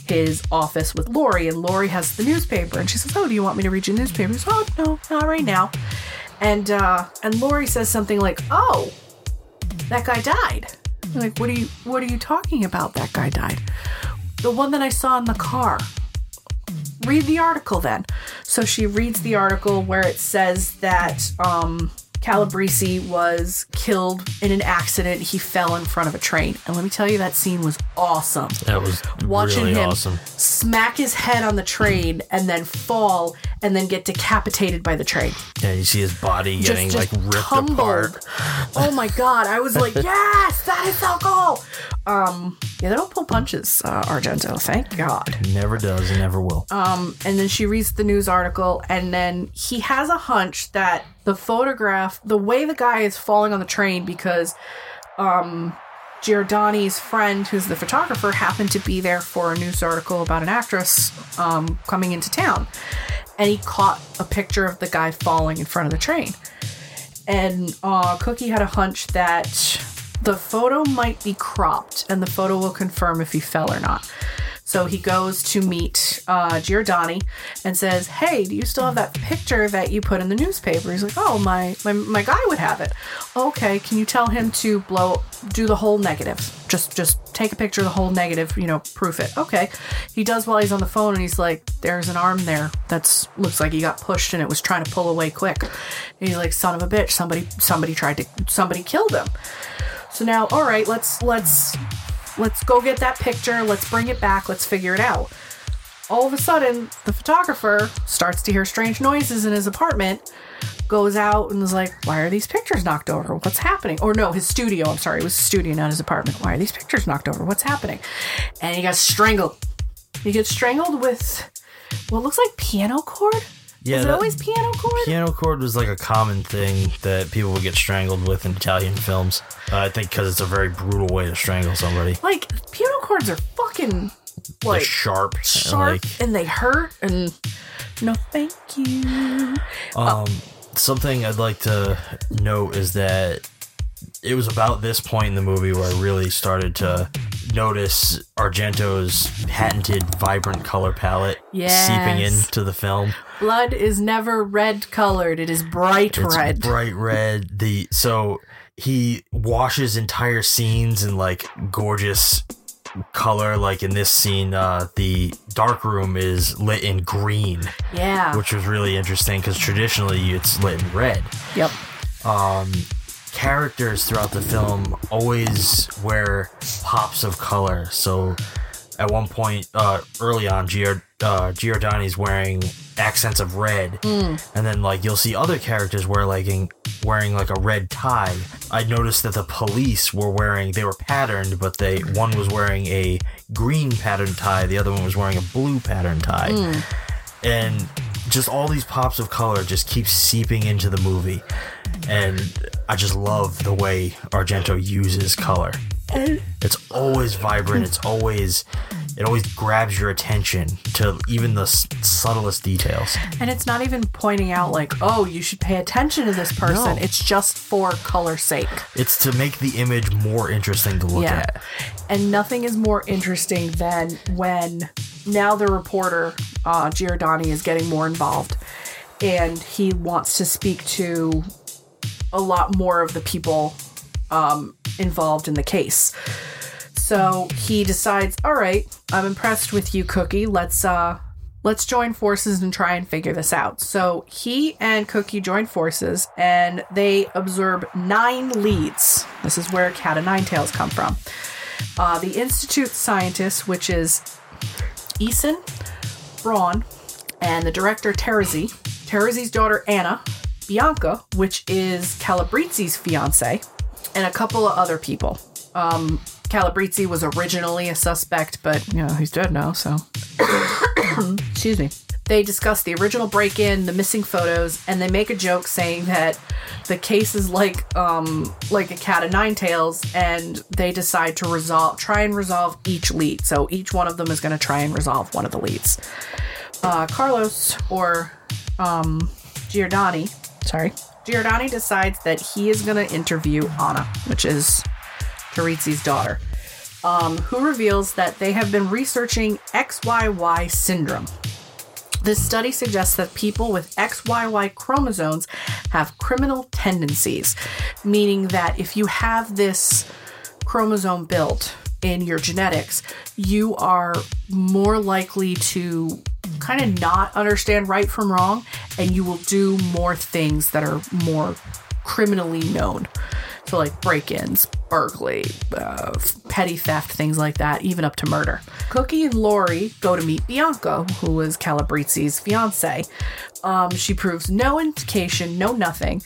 [SPEAKER 4] his office with Lori, and Lori has the newspaper, and she says, "Oh, do you want me to read your newspaper?" He says, "Oh, no, not right now." And uh, and Lori says something like, "Oh, that guy died." Like, what are you what are you talking about? That guy died. The one that I saw in the car read the article then. So she reads the article where it says that um, Calabrese was killed in an accident. He fell in front of a train. And let me tell you, that scene was awesome.
[SPEAKER 5] That was
[SPEAKER 4] Watching
[SPEAKER 5] really
[SPEAKER 4] him
[SPEAKER 5] awesome.
[SPEAKER 4] smack his head on the train and then fall and then get decapitated by the train.
[SPEAKER 5] Yeah, you see his body
[SPEAKER 4] Just-
[SPEAKER 5] getting
[SPEAKER 4] just
[SPEAKER 5] like ripped
[SPEAKER 4] tumbled.
[SPEAKER 5] apart.
[SPEAKER 4] Oh my god! I was like, yes, that is so cool. Um, yeah, they don't pull punches, uh, Argento. Thank God.
[SPEAKER 5] Never does and never will.
[SPEAKER 4] Um, and then she reads the news article, and then he has a hunch that the photograph, the way the guy is falling on the train, because um, Giordani's friend, who's the photographer, happened to be there for a news article about an actress um, coming into town, and he caught a picture of the guy falling in front of the train. And uh, Cookie had a hunch that the photo might be cropped, and the photo will confirm if he fell or not. So he goes to meet uh, Giordani and says, "Hey, do you still have that picture that you put in the newspaper?" He's like, "Oh, my my, my guy would have it." Okay, can you tell him to blow do the whole negative? Just just take a picture of the whole negative, you know, proof it. Okay. He does while he's on the phone and he's like, "There's an arm there that's looks like he got pushed and it was trying to pull away quick." And he's like, "Son of a bitch! Somebody somebody tried to somebody killed him." So now, all right, let's let's let's go get that picture. Let's bring it back. Let's figure it out. All of a sudden, the photographer starts to hear strange noises in his apartment. Goes out and is like, "Why are these pictures knocked over? What's happening?" Or no, his studio. I'm sorry, it was studio, not his apartment. Why are these pictures knocked over? What's happening? And he got strangled. He gets strangled with what looks like piano cord.
[SPEAKER 5] Yeah,
[SPEAKER 4] is it
[SPEAKER 5] that-
[SPEAKER 4] always piano cord?
[SPEAKER 5] Piano cord was like a common thing that people would get strangled with in Italian films. Uh, I think because it's a very brutal way to strangle somebody.
[SPEAKER 4] Like piano cords are fucking
[SPEAKER 5] Like
[SPEAKER 4] like
[SPEAKER 5] sharp, and,
[SPEAKER 4] sharp
[SPEAKER 5] like
[SPEAKER 4] and they hurt and no thank you
[SPEAKER 5] Um, something I'd like to note is that it was about this point in the movie where I really started to notice Argento's patented vibrant color palette
[SPEAKER 4] Yes.
[SPEAKER 5] seeping into the film.
[SPEAKER 4] blood is never red colored it is bright
[SPEAKER 5] It's
[SPEAKER 4] red
[SPEAKER 5] bright red. The so he washes entire scenes in like gorgeous color. Like in this scene, uh, the dark room is lit in green,
[SPEAKER 4] yeah
[SPEAKER 5] which was really interesting because traditionally it's lit in red.
[SPEAKER 4] yep
[SPEAKER 5] um, characters throughout the film always wear pops of color. So at one point, uh, early on, Gior- uh, Giordani's wearing accents of red, and then like you'll see other characters wear like in, wearing like a red tie. I noticed that the police were wearing they were patterned, but they one was wearing a green pattern tie, the other one was wearing a blue pattern tie, and just all these pops of color just keep seeping into the movie and I just love the way Argento uses color. It's always vibrant. It's always it always grabs your attention to even the s- subtlest details.
[SPEAKER 4] and it's not even pointing out like oh you should pay attention to this person
[SPEAKER 5] No.
[SPEAKER 4] it's just for color sake
[SPEAKER 5] It's to make the image more interesting to look
[SPEAKER 4] yeah
[SPEAKER 5] at.
[SPEAKER 4] and nothing is more interesting than when now the reporter uh, giordani is getting more involved and he wants to speak to a lot more of the people um, involved in the case. So he decides all right i'm impressed with you cookie. Let's uh let's join forces and try and figure this out. So he and cookie join forces and they absorb nine leads. This is where cat o' nine tails come from. Uh, the Institute scientists, which is Eason, Braun, and the director Terezi, Terezi's daughter Anna, Bianca, which is Calabrizzi's fiance, and a couple of other people. Um, Calabrizzi was originally a suspect, but you know he's dead now, so excuse me. They discuss the original break-in, the missing photos, and they make a joke saying that the case is like um like a cat of nine tails, and they decide to resolve try and resolve each lead. So each one of them is going to try and resolve one of the leads. Uh, Carlos or um, Giordani, sorry, Giordani decides that he is going to interview Anna, which is Terezi's daughter, um, who reveals that they have been researching XYY syndrome. This study suggests that people with XYY chromosomes have criminal tendencies, meaning that if you have this chromosome built in your genetics, you are more likely to kind of not understand right from wrong and you will do more things that are more criminally known. So, like break ins, burglary, uh, petty theft, things like that, even up to murder. Cookie and Lori go to meet Bianca, who was Calabrizzi's fiance. Um, she proves no indication, no nothing,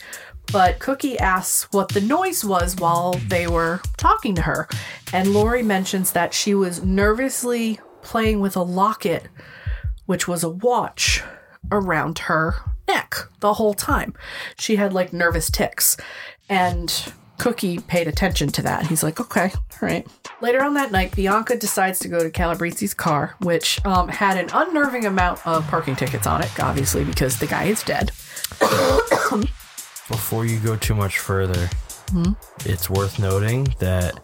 [SPEAKER 4] but Cookie asks what the noise was while they were talking to her. And Lori mentions that she was nervously playing with a locket, which was a watch around her neck the whole time. She had like nervous tics. And Cookie paid attention to that. He's like, okay, all right. Later on that night, Bianca decides to go to Calabrizzi's car, which um, had an unnerving amount of parking tickets on it, obviously, because the guy is dead.
[SPEAKER 5] Before you go too much further,
[SPEAKER 4] Hmm?
[SPEAKER 5] it's worth noting that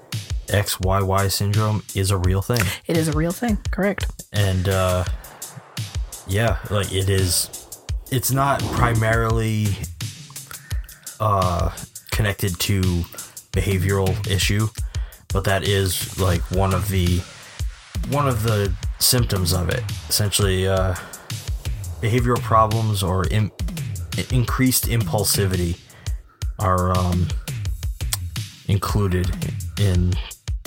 [SPEAKER 5] XYY syndrome is a real thing.
[SPEAKER 4] It is a real thing, correct?
[SPEAKER 5] and uh yeah like it is it's not primarily uh connected to behavioral issue but that is like one of the one of the symptoms of it essentially uh behavioral problems or increased impulsivity are um included in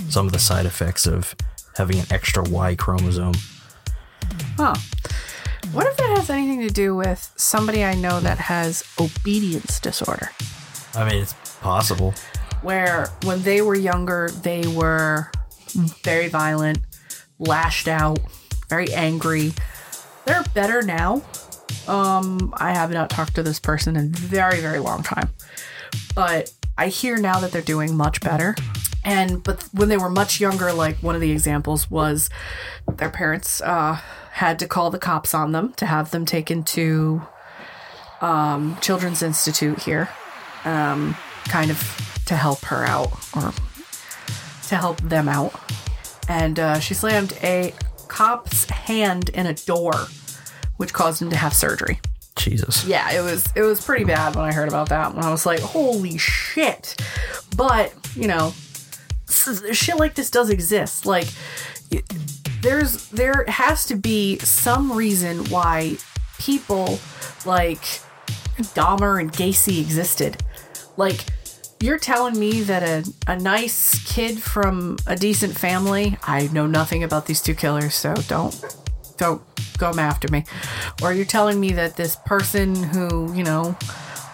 [SPEAKER 5] some of the side effects of having an extra Y chromosome.
[SPEAKER 4] Huh. What if that has anything to do with somebody I know that has obedience disorder?
[SPEAKER 5] I mean, it's possible.
[SPEAKER 4] Where when they were younger, they were very violent, lashed out, very angry. They're better now. Um, I have not talked to this person in a very, very long time. But I hear now that they're doing much better. And but when they were much younger, like one of the examples was their parents uh, had to call the cops on them to have them taken to um, Children's Institute here, um, kind of to help her out or to help them out. And uh, she slammed a cop's hand in a door, which caused him to have surgery.
[SPEAKER 5] Jesus.
[SPEAKER 4] Yeah, it was it was pretty bad when I heard about that. When I was like, "Holy shit!" But you know, shit like this does exist. Like, there's there has to be some reason why people like Dahmer and Gacy existed. Like, you're telling me that a, a nice kid from a decent family, I know nothing about these two killers, so don't don't come after me. Or you're telling me that this person who, you know,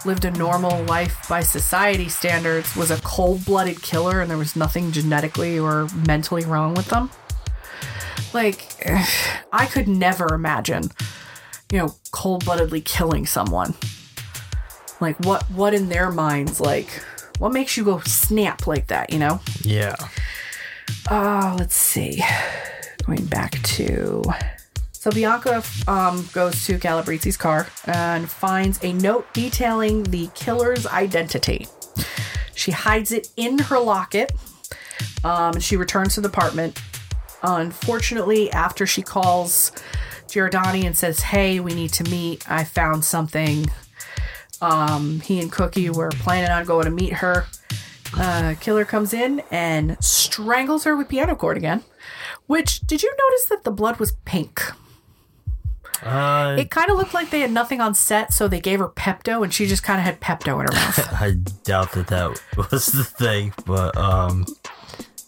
[SPEAKER 4] lived a normal life by society standards was a cold-blooded killer and there was nothing genetically or mentally wrong with them? Like I could never imagine, you know, cold-bloodedly killing someone. Like what what in their minds like what makes you go snap like that, you know?
[SPEAKER 5] Yeah.
[SPEAKER 4] Uh, let's see. Going back to. So Bianca um, goes to Calabrizzi's car and finds a note detailing the killer's identity. She hides it in her locket. Um, she returns to the apartment. Unfortunately, after she calls Giordani and says, "Hey, we need to meet. I found something." Um, he and Cookie were planning on going to meet her. Uh, killer comes in and strangles her with piano cord again. Which did you notice that the blood was pink?
[SPEAKER 5] Uh,
[SPEAKER 4] It kind of looked like they had nothing on set, so they gave her Pepto, and she just kind of had Pepto in her mouth.
[SPEAKER 5] I doubt that that was the thing, but um,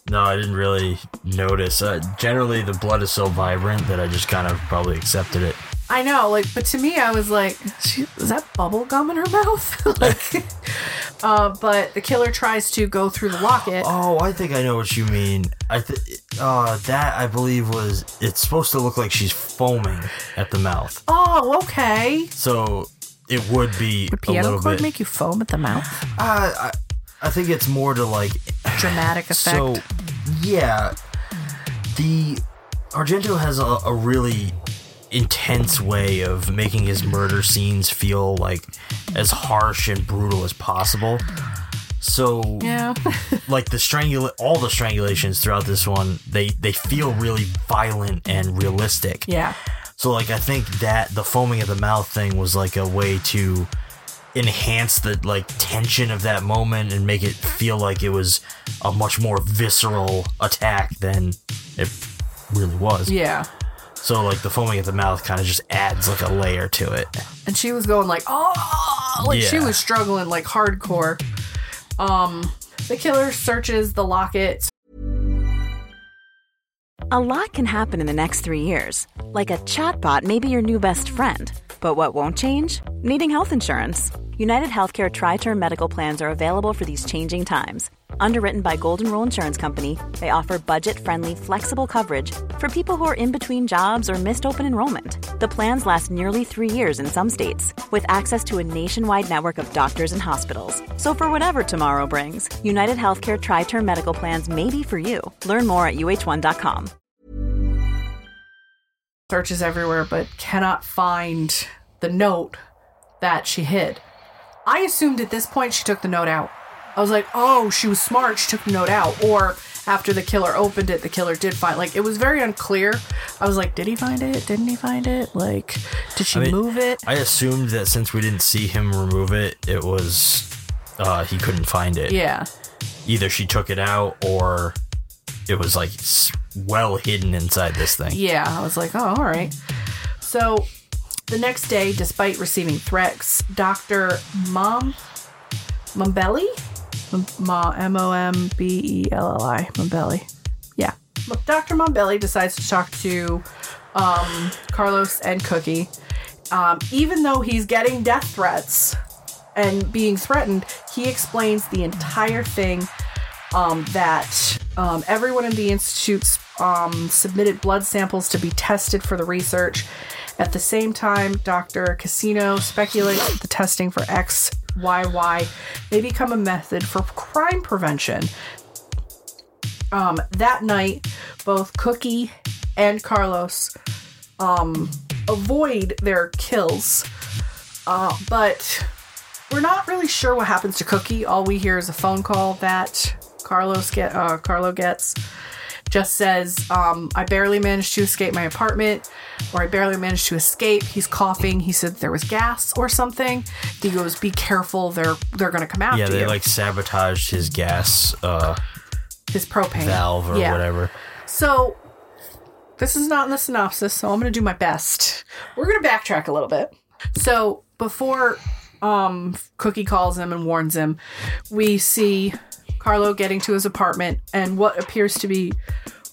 [SPEAKER 5] No, I didn't really notice. Uh, generally, the blood is so vibrant that I just kind of probably accepted it.
[SPEAKER 4] I know, like, but to me, I was like, she, is that bubble gum in her mouth? like, uh, but the killer tries to go through the locket.
[SPEAKER 5] Oh, I think I know what you mean. I th- uh, that I believe was it's supposed to look like she's foaming at the mouth,
[SPEAKER 4] Oh, okay.
[SPEAKER 5] so it would be
[SPEAKER 4] Would
[SPEAKER 5] a
[SPEAKER 4] piano
[SPEAKER 5] little
[SPEAKER 4] cord
[SPEAKER 5] bit.
[SPEAKER 4] make you foam at the mouth?
[SPEAKER 5] uh, I, I think it's more to like
[SPEAKER 4] Dramatic effect.
[SPEAKER 5] So, yeah, the Argento has a, a really intense way of making his murder scenes feel like as harsh and brutal as possible. So,
[SPEAKER 4] yeah.
[SPEAKER 5] like the strangula- all the strangulations throughout this one, they they feel really violent and realistic.
[SPEAKER 4] yeah.
[SPEAKER 5] So, like, I think that the foaming at the mouth thing was like a way to enhance the like tension of that moment and make it feel like it was a much more visceral attack than it really was.
[SPEAKER 4] Yeah.
[SPEAKER 5] So, like, the foaming at the mouth kind of just adds like a layer to it.
[SPEAKER 4] and she was going like oh like she was struggling like hardcore um the killer searches the locket
[SPEAKER 6] A lot can happen in the next three years. Like a chatbot may be your new best friend. But what won't change? Needing health insurance. United Healthcare Tri Term Medical Plans are available for these changing times. Underwritten by Golden Rule Insurance Company, they offer budget friendly, flexible coverage for people who are in between jobs or missed open enrollment. The plans last nearly three years in some states, with access to a nationwide network of doctors and hospitals. So, for whatever tomorrow brings, United Healthcare Tri Term Medical Plans may be for you. Learn more at uh1.com.
[SPEAKER 4] searches everywhere but cannot find the note that she hid i assumed at this point she took the note out. I was like oh she was smart she took the note out. Or after the killer opened it the killer did find like it was very unclear. I was like did he find it? Didn't he find it? Like did she
[SPEAKER 5] I mean,
[SPEAKER 4] move it?
[SPEAKER 5] I assumed that since we didn't see him remove it, it was uh, he couldn't find it.
[SPEAKER 4] yeah.
[SPEAKER 5] Either she took it out or it was like well hidden inside this thing.
[SPEAKER 4] Yeah, I was like, oh, all right. So the next day, despite receiving threats, Dr. Mom Mombelli? M- O M B E L L I. Mombelli. Yeah. Dr. Mombelli decides to talk to um, Carlos and Cookie. Um, even though he's getting death threats and being threatened, he explains the entire thing um, that um, everyone in the institutes um, submitted blood samples to be tested for the research. At the same time, Dr. Casino speculates that the testing for XYY may become a method for crime prevention. Um, that night, both Cookie and Carlos um, avoid their kills, uh, but we're not really sure what happens to Cookie. All we hear is a phone call that Carlos get uh, Carlo gets. Just says, um, "I barely managed to escape my apartment, or I barely managed to escape." He's coughing. He said there was gas or something. He goes, "Be careful. They're they're gonna come after
[SPEAKER 5] Yeah, they
[SPEAKER 4] you."
[SPEAKER 5] like sabotaged his gas uh,
[SPEAKER 4] His propane
[SPEAKER 5] valve or
[SPEAKER 4] Yeah.
[SPEAKER 5] whatever.
[SPEAKER 4] So this is not in the synopsis, so I'm going to do my best. We're going to backtrack a little bit. So before um, Cookie calls him and warns him, we see Carlo getting to his apartment and what appears to be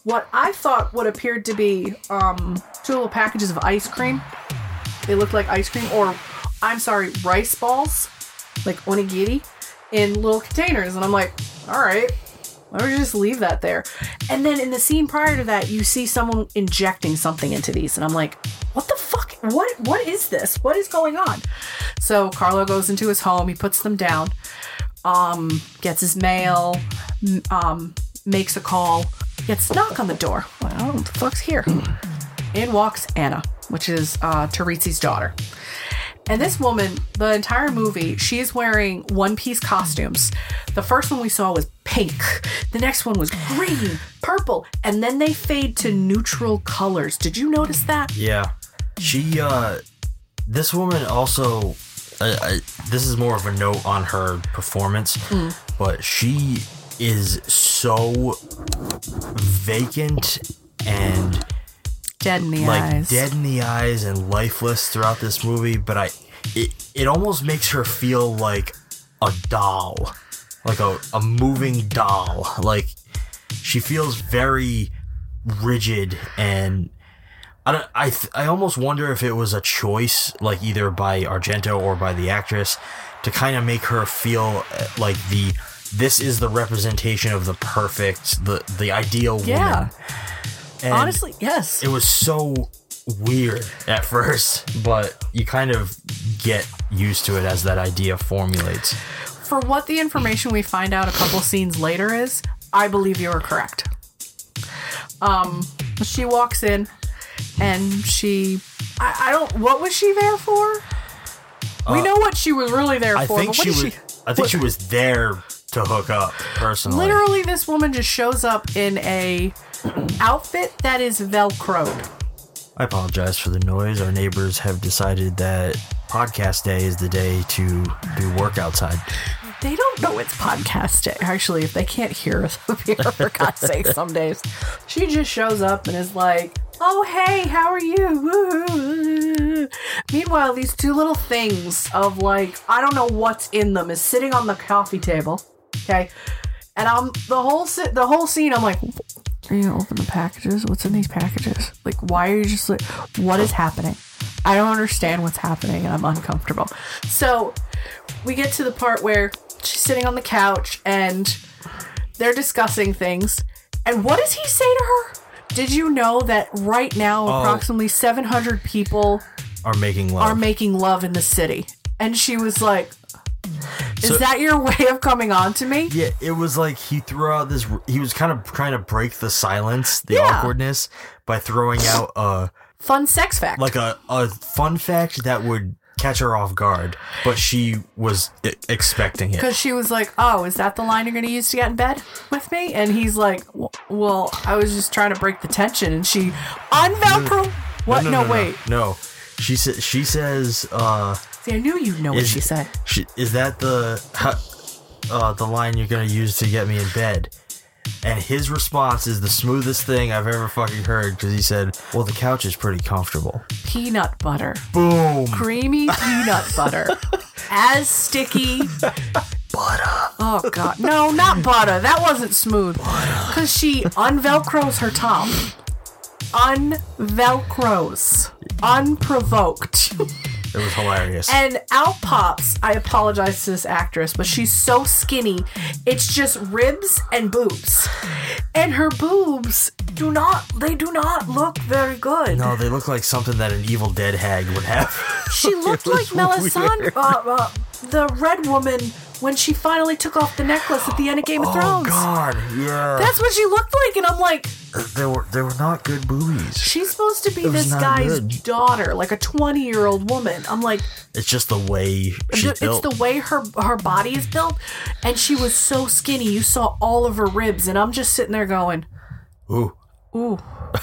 [SPEAKER 4] what I thought what appeared to be um, two little packages of ice cream. They looked like ice cream, or I'm sorry, rice balls, like onigiri, in little containers. And I'm like, all right, don't you just leave that there? And then in the scene prior to that, you see someone injecting something into these, and I'm like, what the fuck? What what is this? What is going on? So Carlo goes into his home, he puts them down, um, gets his mail, um, makes a call, gets a knock on the door. Well, the fuck's here. In walks Anna, which is uh, Terezi's daughter. And this woman, the entire movie, she's wearing one piece costumes. The first one we saw was pink, the next one was green, purple, and then they fade to neutral colors. Did you notice that?
[SPEAKER 5] Yeah, she. uh This woman also. I, I, this is more of a note on her performance, hmm. but she is so vacant and
[SPEAKER 4] Dead in the
[SPEAKER 5] like
[SPEAKER 4] eyes.
[SPEAKER 5] dead in the eyes and lifeless throughout this movie. But I, it it almost makes her feel like a doll, like a a moving doll. Like she feels very rigid and I don't, I th- I almost wonder if it was a choice like either by Argento or by the actress to kind of make her feel uh, like the this is the representation of the perfect the the ideal woman.
[SPEAKER 4] Yeah.
[SPEAKER 5] And
[SPEAKER 4] Honestly, yes.
[SPEAKER 5] it was so weird at first, but you kind of get used to it as that idea formulates.
[SPEAKER 4] For what the information we find out a couple scenes later is, I believe you are correct. Um, she walks in and she, I, I don't, what was she there for? we know what she was really there
[SPEAKER 5] Uh, I
[SPEAKER 4] for.
[SPEAKER 5] think
[SPEAKER 4] what
[SPEAKER 5] she was. I think she was there to hook up personally.
[SPEAKER 4] Literally, this woman just shows up in a outfit that is velcroed.
[SPEAKER 5] I apologize for the noise. Our neighbors have decided that podcast day is the day to do work outside.
[SPEAKER 4] They don't know it's podcast day. Actually, if they can't hear us up here, for God's sake, some days. She just shows up and is like, oh, hey, how are you? Meanwhile, these two little things of like, I don't know what's in them is sitting on the coffee table. Okay. And I'm the whole si- the whole scene. I'm like, are you gonna open the packages? What's in these packages? Like, why are you just like, what is happening? I don't understand what's happening, and I'm uncomfortable. So we get to the part where she's sitting on the couch and they're discussing things. And what does he say to her? Did you know that right now oh. approximately 700 people
[SPEAKER 5] Are making love.
[SPEAKER 4] are making love in the city? And she was like, "Is
[SPEAKER 5] So-
[SPEAKER 4] that your way of coming on to me?"
[SPEAKER 5] yeah, it was like he threw out this. He was kind of trying to break the silence, the
[SPEAKER 4] Yeah.
[SPEAKER 5] awkwardness, by throwing out a
[SPEAKER 4] Fun sex fact.
[SPEAKER 5] like a, a fun fact that would catch her off guard, but she was I- expecting it.
[SPEAKER 4] because she was like, "Oh, is that the line you're going to use to get in bed with me?" And he's like, "W- "Well, I was just trying to break the tension." And she unvelcro. What? No, wait.
[SPEAKER 5] no. She said. She says. uh
[SPEAKER 4] See, I knew you'd know what
[SPEAKER 5] is,
[SPEAKER 4] she said.
[SPEAKER 5] She, is that the uh, the line you're gonna use to get me in bed? And his response is the smoothest thing I've ever fucking heard because he said, "Well, the couch is pretty comfortable."
[SPEAKER 4] Peanut butter.
[SPEAKER 5] Boom.
[SPEAKER 4] creamy peanut butter. As sticky. Butter. Oh god. No, not butter. That wasn't smooth. Cause she unvelcros her top. Unvelcros. Unprovoked.
[SPEAKER 5] It was hilarious.
[SPEAKER 4] And out pops, I apologize to this actress, but she's so skinny. It's just ribs and boobs. And her boobs do not they do not look very good.
[SPEAKER 5] no, they look like something that an Evil Dead hag would have.
[SPEAKER 4] She looked like Melisandre, uh, uh, the red woman, when she finally took off the necklace at the end of Game of
[SPEAKER 5] oh,
[SPEAKER 4] Thrones.
[SPEAKER 5] oh God, yeah.
[SPEAKER 4] That's what she looked like, and I'm like, uh,
[SPEAKER 5] they were they were not good boobies.
[SPEAKER 4] she's supposed to be
[SPEAKER 5] was
[SPEAKER 4] this
[SPEAKER 5] not
[SPEAKER 4] guy's
[SPEAKER 5] good.
[SPEAKER 4] daughter, like a 20 year old woman. I'm like,
[SPEAKER 5] It's just the way she's
[SPEAKER 4] th- it's
[SPEAKER 5] built.
[SPEAKER 4] the way her her body is built, and she was so skinny. You saw all of her ribs, and I'm just sitting there going,
[SPEAKER 5] Ooh.
[SPEAKER 4] ooh.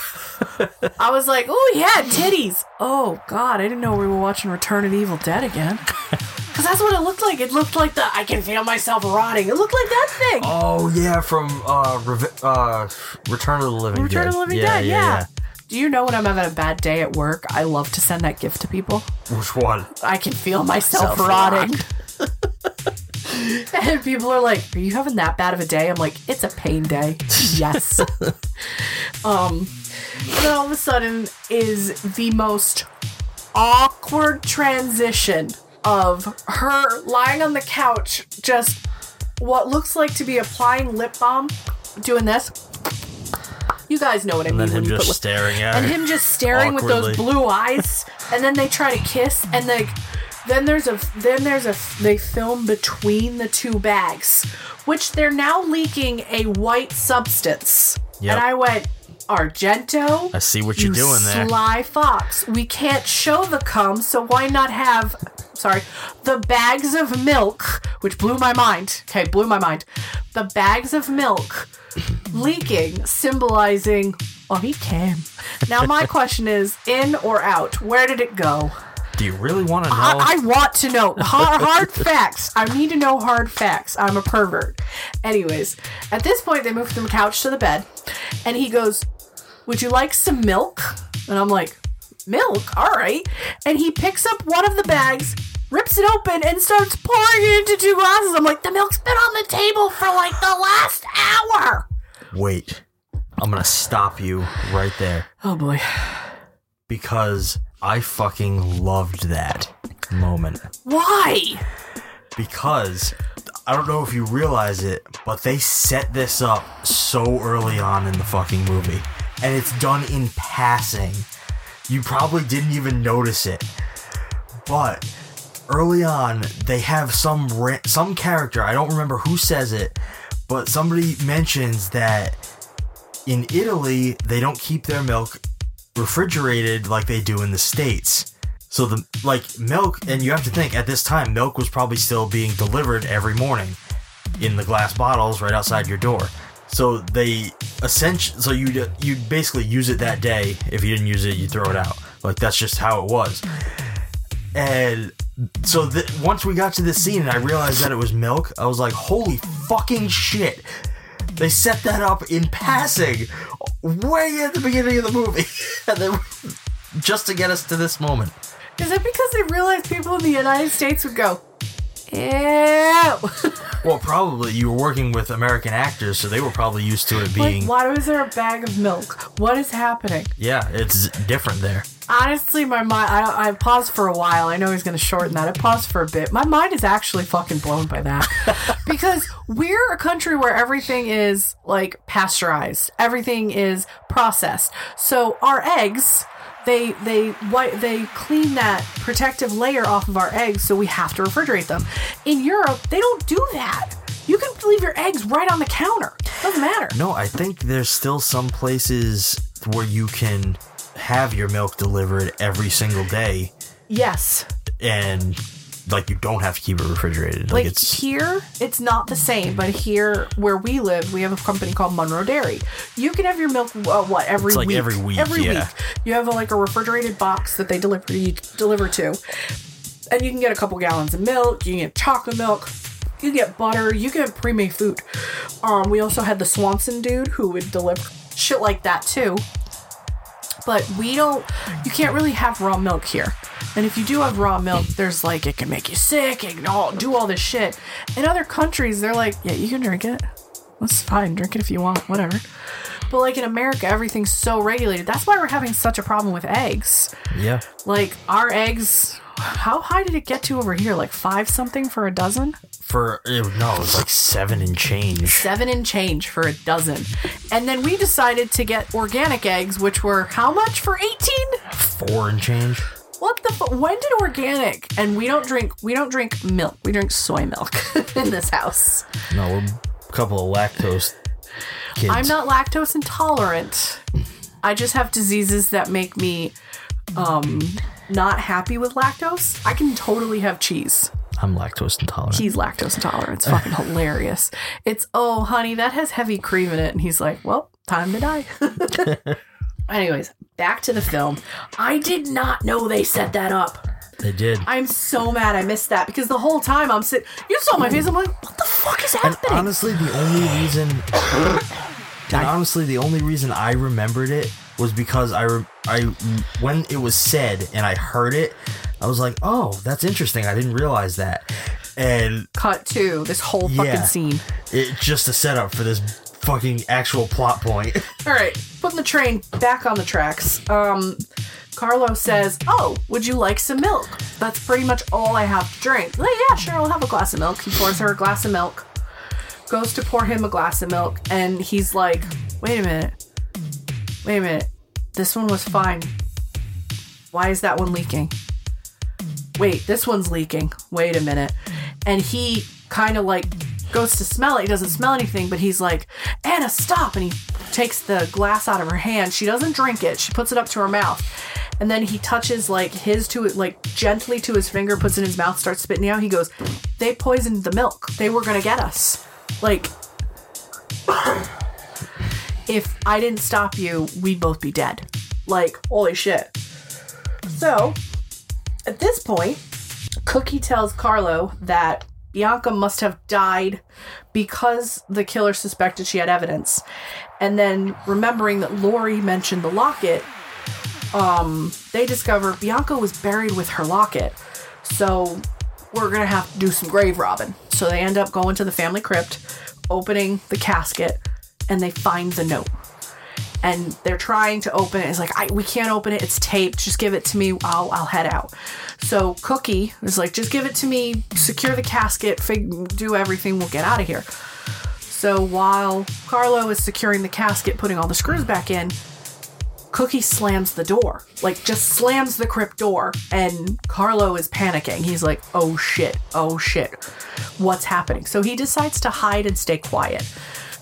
[SPEAKER 4] I was like, oh yeah, titties. Oh god, I didn't know we were watching Return of the Evil Dead again. Because that's what it looked like. It looked like the I can feel myself rotting. It looked like that thing.
[SPEAKER 5] Oh yeah, from uh, uh Return of the Living Dead.
[SPEAKER 4] Return
[SPEAKER 5] Dead.
[SPEAKER 4] of the Living
[SPEAKER 5] yeah,
[SPEAKER 4] Dead, yeah. Do you know when I'm having a bad day at work, I love to send that gift to people?
[SPEAKER 5] Which one?
[SPEAKER 4] I can feel myself rotting. and people are like, Are you having that bad of a day? I'm like, It's a pain day. yes. um, and then all of a sudden is the most awkward transition of her lying on the couch, just what looks like to be applying lip balm, doing this. You guys know what I
[SPEAKER 5] And
[SPEAKER 4] mean
[SPEAKER 5] then
[SPEAKER 4] when
[SPEAKER 5] him just staring at
[SPEAKER 4] and him just staring with those blue eyes and then they try to kiss and like then there's a then there's a they film between the two bags which they're now leaking a white substance
[SPEAKER 5] Yep.
[SPEAKER 4] and i went argento
[SPEAKER 5] I see what you're
[SPEAKER 4] you
[SPEAKER 5] doing there.
[SPEAKER 4] sly fox we can't show the cum so why not have sorry the bags of milk which blew my mind okay blew my mind the bags of milk leaking symbolizing oh he came now my question is in or out where did it go
[SPEAKER 5] Do you really want to know?
[SPEAKER 4] I, I want to know hard, hard facts. I need to know hard facts. I'm a pervert. Anyways, at this point, they move from the couch to the bed, and he goes, "Would you like some milk?" And I'm like, "Milk, all right." And he picks up one of the bags, rips it open, and starts pouring it into two glasses. I'm like, "The milk's been on the table for like the last hour."
[SPEAKER 5] Wait. I'm gonna stop you right there
[SPEAKER 4] Oh boy.
[SPEAKER 5] because I fucking loved that moment.
[SPEAKER 4] Why?
[SPEAKER 5] Because I don't know if you realize it, but they set this up so early on in the fucking movie. And it's done in passing. You probably didn't even notice it. But early on, they have some some character, I don't remember who says it, but somebody mentions that in Italy, they don't keep their milk refrigerated like they do in the States. So the like milk, and you have to think at this time, milk was probably still being delivered every morning in the glass bottles right outside your door. So they essentially, so you you basically use it that day. If you didn't use it, you throw it out. Like that's just how it was. And so th- once we got to this scene and I realized that it was milk, I was like, holy fucking shit. They set that up in passing way at the beginning of the movie. and then just to get us to this moment.
[SPEAKER 4] Is it because they realized people in the United States would go, ew?
[SPEAKER 5] Well, probably you were working with American actors, so they were probably used to it
[SPEAKER 4] like,
[SPEAKER 5] being.
[SPEAKER 4] why was there a bag of milk? What is happening?
[SPEAKER 5] yeah, it's different there.
[SPEAKER 4] Honestly, my mind, I, I paused for a while. I know he's going to shorten that. I paused for a bit. My mind is actually fucking blown by that. because we're a country where everything is like pasteurized, everything is processed. So our eggs. They they white they clean that protective layer off of our eggs, so we have to refrigerate them. In Europe, they don't do that. You can leave your eggs right on the counter. Doesn't matter.
[SPEAKER 5] No, I think there's still some places where you can have your milk delivered every single day,
[SPEAKER 4] Yes,
[SPEAKER 5] and like you don't have to keep it refrigerated. Like,
[SPEAKER 4] like
[SPEAKER 5] it's
[SPEAKER 4] here it's not the same but here where we live we have a company called monroe dairy. You can have your milk uh, what every
[SPEAKER 5] It's like
[SPEAKER 4] week?
[SPEAKER 5] every week,
[SPEAKER 4] every
[SPEAKER 5] yeah.
[SPEAKER 4] week. You have a, like a refrigerated box that they deliver you deliver to. And you can get a couple gallons of milk you can get chocolate milk you can get butter you can have pre-made food. Um we also had the swanson dude who would deliver shit like that too but we don't you can't really have raw milk here. And if you do have raw milk there's like it can make you sick can all do all this shit. In other countries they're like yeah you can drink it that's fine drink it if you want whatever but like in america everything's so regulated that's why we're having such a problem with eggs
[SPEAKER 5] yeah.
[SPEAKER 4] like our eggs how high did it get to over here like five something for a dozen
[SPEAKER 5] For no, it was like seven and change.
[SPEAKER 4] seven and change for a dozen and then we decided to get organic eggs which were how much for 18
[SPEAKER 5] Four and change.
[SPEAKER 4] What the fu- when did organic and we don't drink we don't drink milk. We drink soy milk in this house.
[SPEAKER 5] No, we're couple of lactose kids.
[SPEAKER 4] I'm not lactose intolerant. I just have diseases that make me um not happy with lactose. I can totally have cheese.
[SPEAKER 5] I'm lactose intolerant.
[SPEAKER 4] He's lactose intolerant. It's fucking hilarious. It's oh honey, that has heavy cream in it and he's like, "Well, time to die." Anyways, back to the film. I did not know they set that up.
[SPEAKER 5] They did.
[SPEAKER 4] I'm so mad I missed that because the whole time I'm sitting. You saw my face. I'm like, what the fuck is
[SPEAKER 5] And
[SPEAKER 4] happening?
[SPEAKER 5] honestly, the only reason, and honestly, the only reason I remembered it was because I, re- I, when it was said and I heard it, I was like, oh, that's interesting. I didn't realize that, and
[SPEAKER 4] Cut to this whole fucking
[SPEAKER 5] Yeah.
[SPEAKER 4] scene.
[SPEAKER 5] it just a setup for this fucking actual plot point.
[SPEAKER 4] All right, putting the train back on the tracks. Um, Carlo says, "Oh, would you like some milk? That's pretty much all I have to drink." Like, yeah, sure, I'll have a glass of milk. He pours her a glass of milk. Goes to pour him a glass of milk, and he's like, "Wait a minute, wait a minute. This one was fine. Why is that one leaking? Wait, this one's leaking. Wait a minute." And he kind of like goes to smell it. He doesn't smell anything, but he's like, Anna, stop. And he takes the glass out of her hand. She doesn't drink it. She puts it up to her mouth. And then he touches like his to it, like gently to his finger, puts it in his mouth, starts spitting out. He goes, They poisoned the milk. They were going to get us. Like, if I didn't stop you, we'd both be dead. Like, holy shit. So, at this point, Cookie tells Carlo that Bianca must have died because the killer suspected she had evidence. And then remembering that Lori mentioned the locket, um, they discover Bianca was buried with her locket. So we're gonna have to do some grave robbing. So they end up going to the family crypt, opening the casket, and they find the note. And they're trying to open it. It's like, I, we can't open it. It's taped. Just give it to me. I'll, I'll head out. So Cookie is like, just give it to me. Secure the casket. Fig- do everything. We'll get out of here. So while Carlo is securing the casket, putting all the screws back in, Cookie slams the door, like just slams the crypt door, and Carlo is panicking. He's like, oh shit, oh shit, what's happening? So he decides to hide and stay quiet.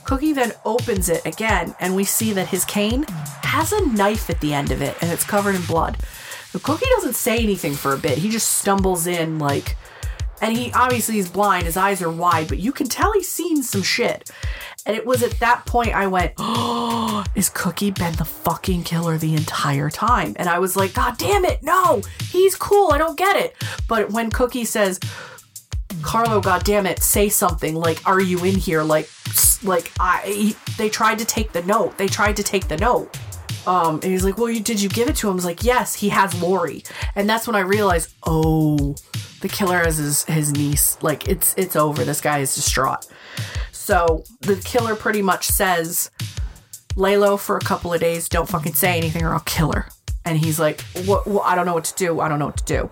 [SPEAKER 4] Cookie then opens it again, and we see that his cane has a knife at the end of it, and it's covered in blood. So Cookie doesn't say anything for a bit. He just stumbles in, like, and he obviously is blind, his eyes are wide, but you can tell he's seen some shit. And it was at that point I went, Oh, is Cookie been the fucking killer the entire time? And I was like, God damn it, no, he's cool, I don't get it. But when Cookie says, Carlo, God damn it, say something like, Are you in here? Like, like I, he- they tried to take the note. They tried to take the note. Um, and he's like, "Well, you, did you give it to him?" I was like, "Yes, he has Lori." And that's when I realized, oh, the killer has his, his niece. Like, it's it's over. This guy is distraught. So the killer pretty much says, "Lay low for a couple of days. Don't fucking say anything, or I'll kill her." And he's like, "What? what I don't know what to do. I don't know what to do."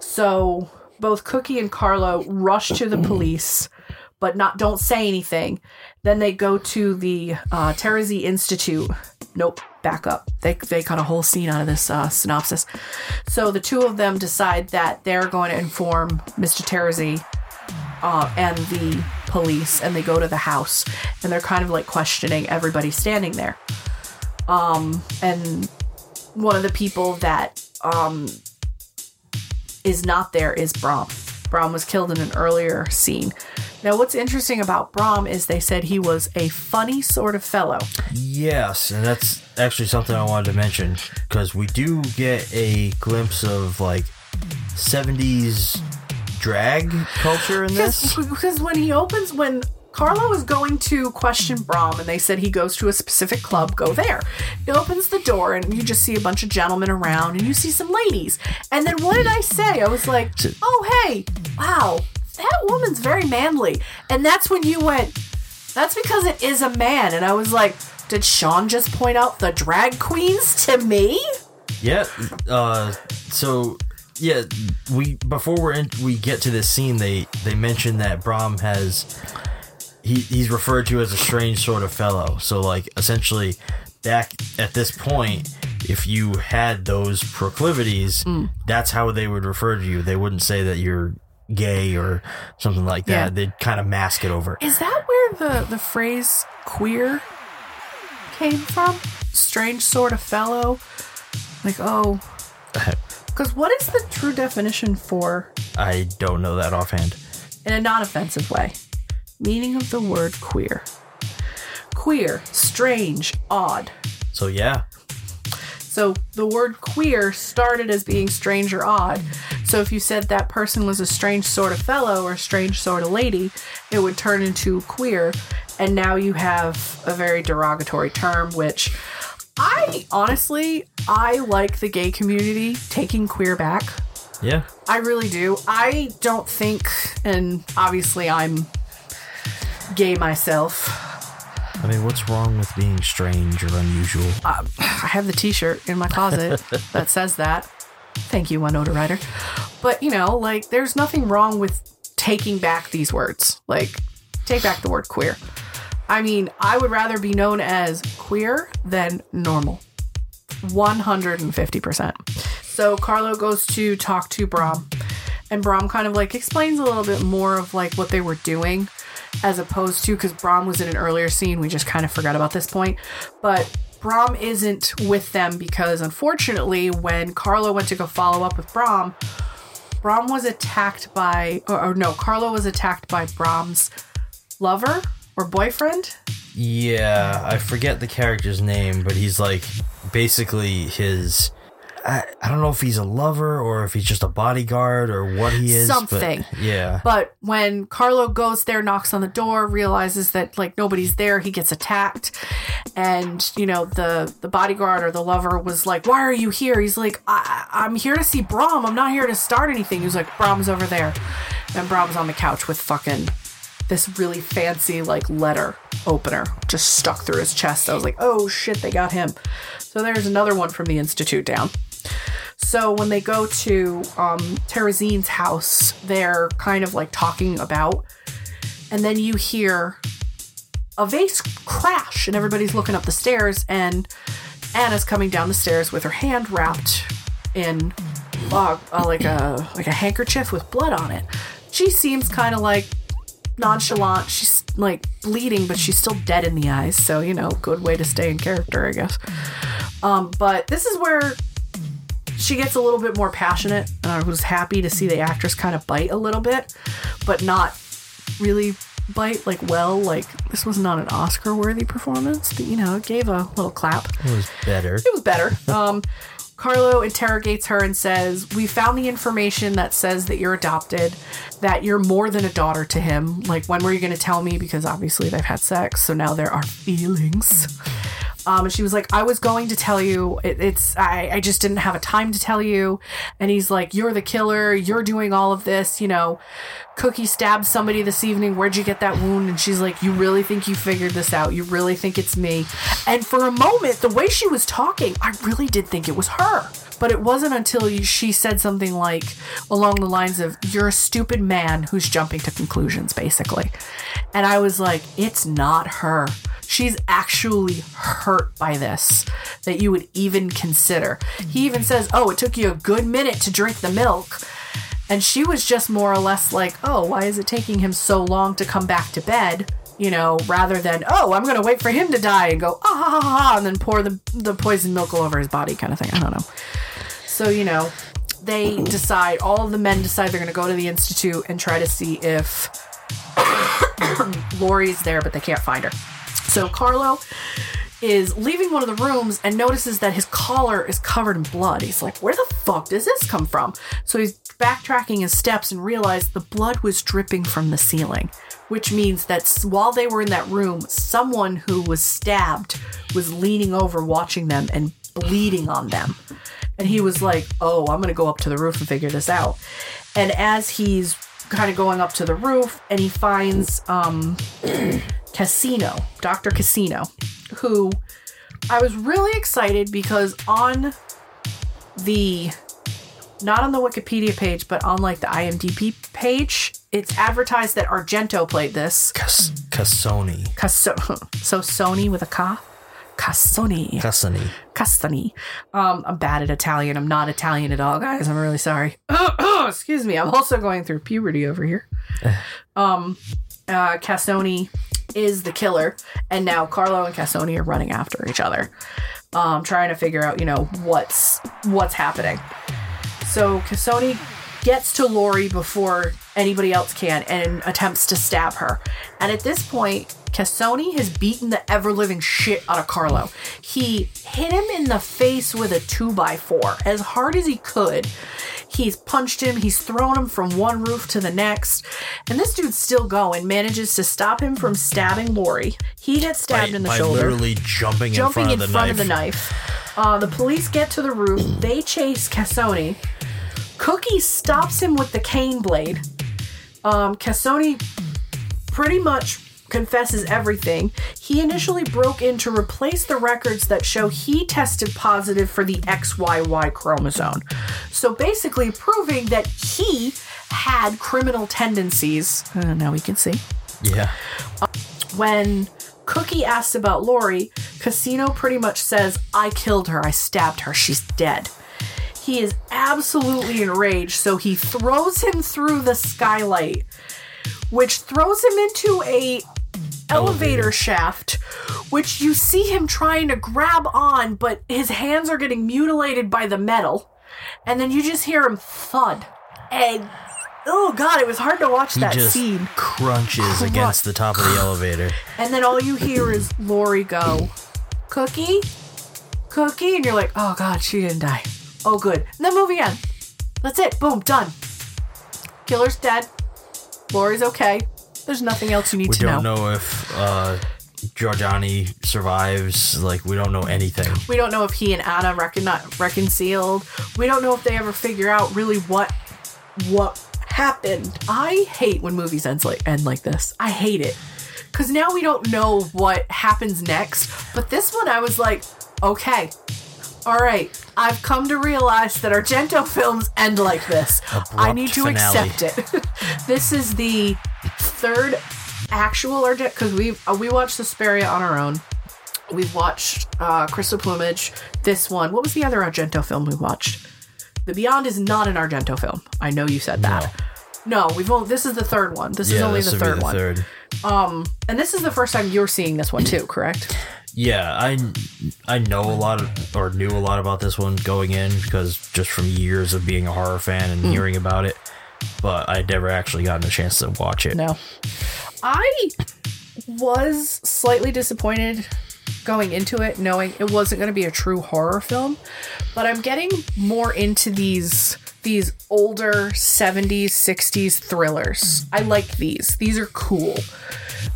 [SPEAKER 4] So both Cookie and Carlo rush to the police, but not don't say anything. Then they go to the uh, Terzi Institute. Nope, back up. They they cut a whole scene out of this uh, synopsis. So the two of them decide that they're going to inform Mr. Terzi uh, and the police, and they go to the house, and they're kind of like questioning everybody standing there. Um, and one of the people that um, is not there is Brahm. Brahm was killed in an earlier scene. Now, what's interesting about Brahm is they said he was a funny sort of fellow.
[SPEAKER 5] Yes, and that's actually something I wanted to mention because we do get a glimpse of like 70s drag culture in this.
[SPEAKER 4] Because, because when he opens, when Carlo is going to question Brahm and they said he goes to a specific club, go there. He opens the door and you just see a bunch of gentlemen around and you see some ladies. And then what did I say? I was like, oh, hey, wow, that woman's very manly. And that's when you went, that's because it is a man. And I was like, did Shawn just point out the drag queens to me?
[SPEAKER 5] Yeah. Uh, so yeah, we before we're in, we get to this scene, they they mention that Brahm has he he's referred to as a strange sort of fellow. So like essentially, back at this point, if you had those proclivities, hmm. that's how they would refer to you. They wouldn't say that you're gay or something like that.
[SPEAKER 4] Yeah.
[SPEAKER 5] They'd kind of mask it over.
[SPEAKER 4] Is that where the, the phrase queer came from? Strange sort of fellow? Like, oh. Because what is the true definition for,
[SPEAKER 5] I don't know that offhand.
[SPEAKER 4] in a non offensive way, meaning of the word queer? Queer, strange, odd.
[SPEAKER 5] So yeah,
[SPEAKER 4] So the word queer started as being strange or odd. So if you said that person was a strange sort of fellow or a strange sort of lady, it would turn into queer. And now you have a very derogatory term, which I honestly, I like the gay community taking queer back.
[SPEAKER 5] yeah.
[SPEAKER 4] I really do. I don't think, and obviously I'm gay myself.
[SPEAKER 5] I mean, what's wrong with being strange or unusual?
[SPEAKER 4] I have the T-shirt in my closet that says that. Thank you, Winona Ryder. But you know, like, there's nothing wrong with taking back these words. Like, take back the word queer. I mean, I would rather be known as queer than normal. 150%. So Carlo goes to talk to Brahm, and Brahm kind of like explains a little bit more of like what they were doing as opposed to because Brom was in an earlier scene. We just kind of forgot about this point. But Brom isn't with them because unfortunately, when Carlo went to go follow up with Brom, Brom was attacked by, or, or no, Carlo was attacked by Brom's lover or boyfriend.
[SPEAKER 5] Yeah, I forget the character's name, but he's like basically his. I, I don't know if he's a lover or if he's just a bodyguard or what he is. but
[SPEAKER 4] Something.
[SPEAKER 5] yeah.
[SPEAKER 4] But when Carlo goes there, knocks on the door, realizes that like nobody's there, he gets attacked. And you know the the bodyguard or the lover was like, "Why are you here?" He's like, I- "I'm here to see Brahm. I'm not here to start anything." He's like, "Brahm's over there," and Brahm's on the couch with fucking this really fancy like letter opener just stuck through his chest. I was like, oh shit, they got him. So there's another one from the Institute down. So when they go to um, Terrazine's house, they're kind of like talking about, and then you hear a vase crash, and everybody's looking up the stairs, and Anna's coming down the stairs with her hand wrapped in uh, uh, like a like a handkerchief with blood on it. She seems kind of like nonchalant. She's like bleeding, but she's still dead in the eyes. So you know, good way to stay in character, I guess. Um, but this is where she gets a little bit more passionate, and I was happy to see the actress kind of bite a little bit, but not really bite like well. Like this was not an Oscar-worthy performance, but you know, it gave a little clap.
[SPEAKER 5] It was better.
[SPEAKER 4] It was better. Um, Carlo interrogates her and says, We found the information that says that you're adopted, that you're more than a daughter to him. Like, when were you going to tell me? Because obviously they've had sex, so now there are feelings. Um, and she was like, I was going to tell you. It, it's I, I just didn't have a time to tell you. And he's like, You're the killer. You're doing all of this. You know, Cookie stabbed somebody this evening. Where'd you get that wound? And she's like, You really think you figured this out? You really think it's me? And for a moment, the way she was talking, I really did think it was her. But it wasn't until she said something like along the lines of, You're a stupid man who's jumping to conclusions, basically. And I was like, It's not her. She's actually hurt by this that you would even consider. He even says, Oh, it took you a good minute to drink the milk. And she was just more or less like, Oh, why is it taking him so long to come back to bed? You know, rather than, Oh, I'm going to wait for him to die and go, Ah, ha, ha, ha, and then pour the, the poison milk all over his body kind of thing. I don't know. So, you know, they decide, all of the men decide they're going to go to the Institute and try to see if Lori's there, but they can't find her. So Carlo is leaving one of the rooms and notices that his collar is covered in blood. He's like, Where the fuck does this come from? So he's backtracking his steps and realized the blood was dripping from the ceiling, which means that while they were in that room, someone who was stabbed was leaning over watching them and bleeding on them. And he was like, Oh, I'm going to go up to the roof and figure this out. And as he's kind of going up to the roof and he finds um, Casino, Dr. Casino, who I was really excited because on the not on the Wikipedia page, but on like the IMDb page, it's advertised that Argento played this.
[SPEAKER 5] Cas- Cassoni.
[SPEAKER 4] Casso- so Sony with a K. Cassoni.
[SPEAKER 5] Cassoni.
[SPEAKER 4] Castani. Um, I'm bad at Italian. I'm not Italian at all, guys. I'm really sorry. Excuse me. I'm also going through puberty over here. um, uh, Cassoni is the killer, and now Carlo and Cassoni are running after each other, um, trying to figure out, you know, what's what's happening. So Cassoni gets to Lori before anybody else can and attempts to stab her. And at this point, Cassoni has beaten the ever living shit out of Carlo. He hit him in the face with a 2x4 as hard as he could. He's punched him, he's thrown him from one roof to the next. And this dude's still going, manages to stop him from stabbing Lori. He gets stabbed
[SPEAKER 5] by,
[SPEAKER 4] in the
[SPEAKER 5] by
[SPEAKER 4] shoulder
[SPEAKER 5] literally jumping,
[SPEAKER 4] jumping
[SPEAKER 5] in front, of, the knife.
[SPEAKER 4] knife. Uh, the police get to the roof. They chase Cassoni. Cookie stops him with the cane blade. Um, Cassoni pretty much confesses everything. He initially broke in to replace the records that show he tested positive for the XYY chromosome. So basically, proving that he had criminal tendencies. Uh, now we can see
[SPEAKER 5] Yeah.
[SPEAKER 4] when Cookie asks about Lori, Casino pretty much says, I killed her, I stabbed her, she's dead. He is absolutely enraged, so he throws him through the skylight, which throws him into a elevator shaft, which you see him trying to grab on, but his hands are getting mutilated by the metal. And then you just hear him thud. And oh god, it was hard to watch
[SPEAKER 5] He
[SPEAKER 4] that
[SPEAKER 5] just
[SPEAKER 4] scene.
[SPEAKER 5] crunches against the top of the elevator.
[SPEAKER 4] And then all you hear is Lori go, Cookie? Cookie? And you're like, oh god, she didn't die. Oh, good. And then moving on. That's it. Boom, done. Killer's dead. Lori's okay. There's nothing else you need
[SPEAKER 5] We
[SPEAKER 4] to know.
[SPEAKER 5] We don't
[SPEAKER 4] know.
[SPEAKER 5] if uh, Giordani survives. Like, we don't know anything.
[SPEAKER 4] We don't know if he and Anna recon- reconciled. We don't know if they ever figure out really what what happened? I hate when movies ends like end like this. I hate it because now we don't know what happens next. But this one, I was like, okay, all right. I've come to realize that Argento films end like this. I need to
[SPEAKER 5] finale.
[SPEAKER 4] accept it. this is the third actual Argento because we uh, we watched Suspiria on our own. We've watched uh, Crystal Plumage. This one. What was the other Argento film we watched? The Beyond is not an Argento film. I know you said that. No, we've only. This is the third one. This is
[SPEAKER 5] Yeah,
[SPEAKER 4] only
[SPEAKER 5] this
[SPEAKER 4] the
[SPEAKER 5] would be
[SPEAKER 4] third one.
[SPEAKER 5] third.
[SPEAKER 4] And this is the first time you're seeing this one too, correct?
[SPEAKER 5] Yeah, I I know a lot of, or knew a lot about this one going in because just from years of being a horror fan and hmm. hearing about it, but I'd never actually gotten a chance to watch it.
[SPEAKER 4] No. I was slightly disappointed going into it, knowing it wasn't going to be a true horror film, but I'm getting more into these these older 70s, 60s thrillers. I like these. These are cool.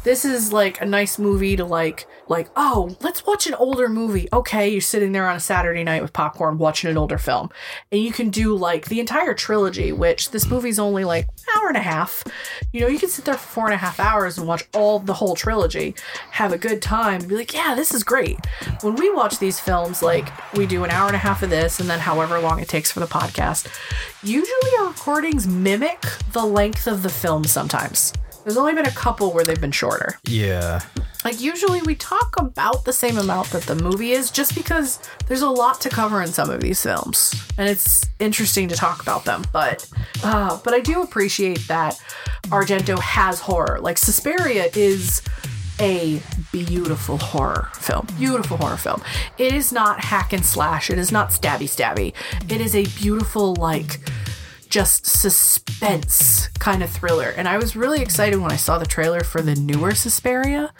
[SPEAKER 4] This is like a nice movie to like like, oh, let's watch an older movie. Okay, you're sitting there on a Saturday night with popcorn watching an older film. And you can do like the entire trilogy, which this movie's only like hour and a half. You know, you can sit there for four and a half hours and watch all the whole trilogy, have a good time, and be like, yeah, this is great. When we watch these films, like we do an hour and a half of this and then however long it takes for the podcast, usually our recordings mimic the length of the film sometimes. There's only been a couple where they've been shorter.
[SPEAKER 5] Yeah,
[SPEAKER 4] Like usually we talk about the same amount that the movie is just because there's a lot to cover in some of these films and it's interesting to talk about them but uh, but I do appreciate that Argento has horror. Like Suspiria is a beautiful horror film beautiful horror film. It is not hack and slash. It is not stabby stabby. It is a beautiful like just suspense kind of thriller. And I was really excited when I saw the trailer for the newer Suspiria,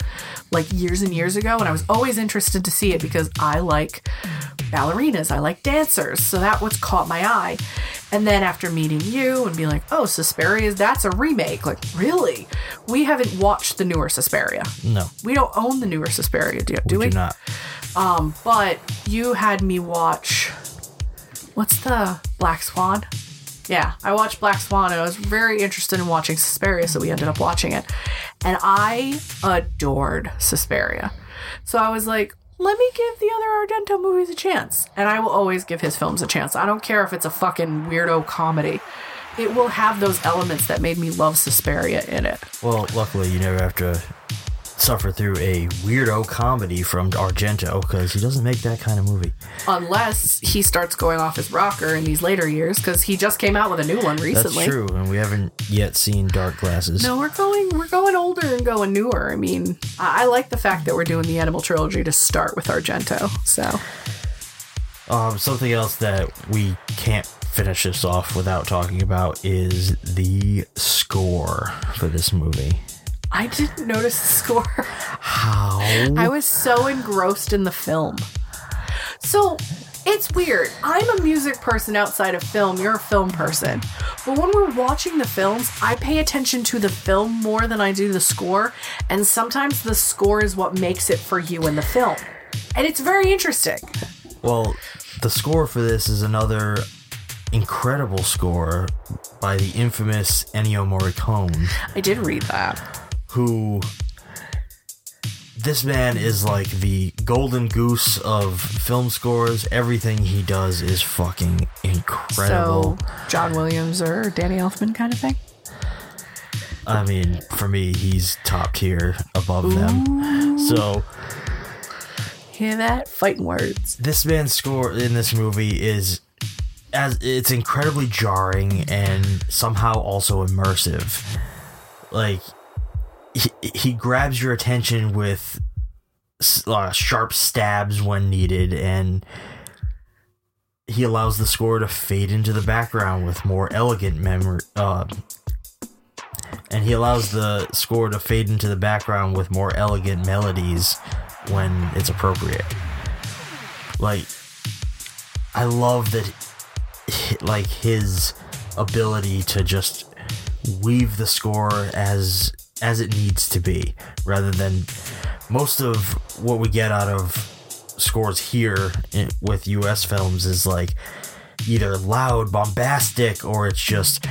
[SPEAKER 4] like years and years ago. And I was always interested to see it because I like ballerinas, I like dancers. So that was caught my eye. And then after meeting you and being like, oh, Suspiria, that's a remake. Like, really? We haven't watched the newer Suspiria.
[SPEAKER 5] no,
[SPEAKER 4] We don't own the newer Suspiria, do, do
[SPEAKER 5] we
[SPEAKER 4] we?
[SPEAKER 5] do not.
[SPEAKER 4] Um, but you had me watch. What's the Black Swan? Yeah, I watched Black Swan and I was very interested in watching Suspiria, so we ended up watching it. And I adored Suspiria. So I was like, let me give the other Argento movies a chance. And I will always give his films a chance. I don't care if it's a fucking weirdo comedy. It will have those elements that made me love Suspiria in it.
[SPEAKER 5] Well, luckily you never have to suffer through a weirdo comedy from Argento because he doesn't make that kind of movie.
[SPEAKER 4] unless he starts going off his rocker in these later years because he just came out with a new one recently.
[SPEAKER 5] That's true, and we haven't yet seen Dark Glasses.
[SPEAKER 4] no we're going we're going older and going newer i mean I, I like the fact that we're doing the animal trilogy to start with argento so
[SPEAKER 5] Um, something else that we can't finish this off without talking about is the score for this movie.
[SPEAKER 4] I didn't notice the score
[SPEAKER 5] How?
[SPEAKER 4] i was so engrossed in the film so it's weird. I'm a music person outside of film. You're a film person. But when we're watching the films, I pay attention to the film more than I do the score. And sometimes the score is what makes it for you in the film. And it's very interesting.
[SPEAKER 5] Well, the score for this is another incredible score by the infamous Ennio Morricone,
[SPEAKER 4] I did read that.
[SPEAKER 5] Who this man is like the golden goose of film scores. Everything he does is fucking incredible.
[SPEAKER 4] So, John Williams or Danny Elfman kind of thing?
[SPEAKER 5] I mean, for me, he's top tier above them. So
[SPEAKER 4] Hear that? Fighting words.
[SPEAKER 5] this man's score in this movie is as it's incredibly jarring and somehow also immersive. Like he, he grabs your attention with uh, sharp stabs when needed and he allows the score to fade into the background with more elegant memory uh, and he allows the score to fade into the background with more elegant melodies when it's appropriate. Like I love that like his ability to just weave the score as as it needs to be rather than most of what we get out of scores here in, with US films is like either loud bombastic or it's just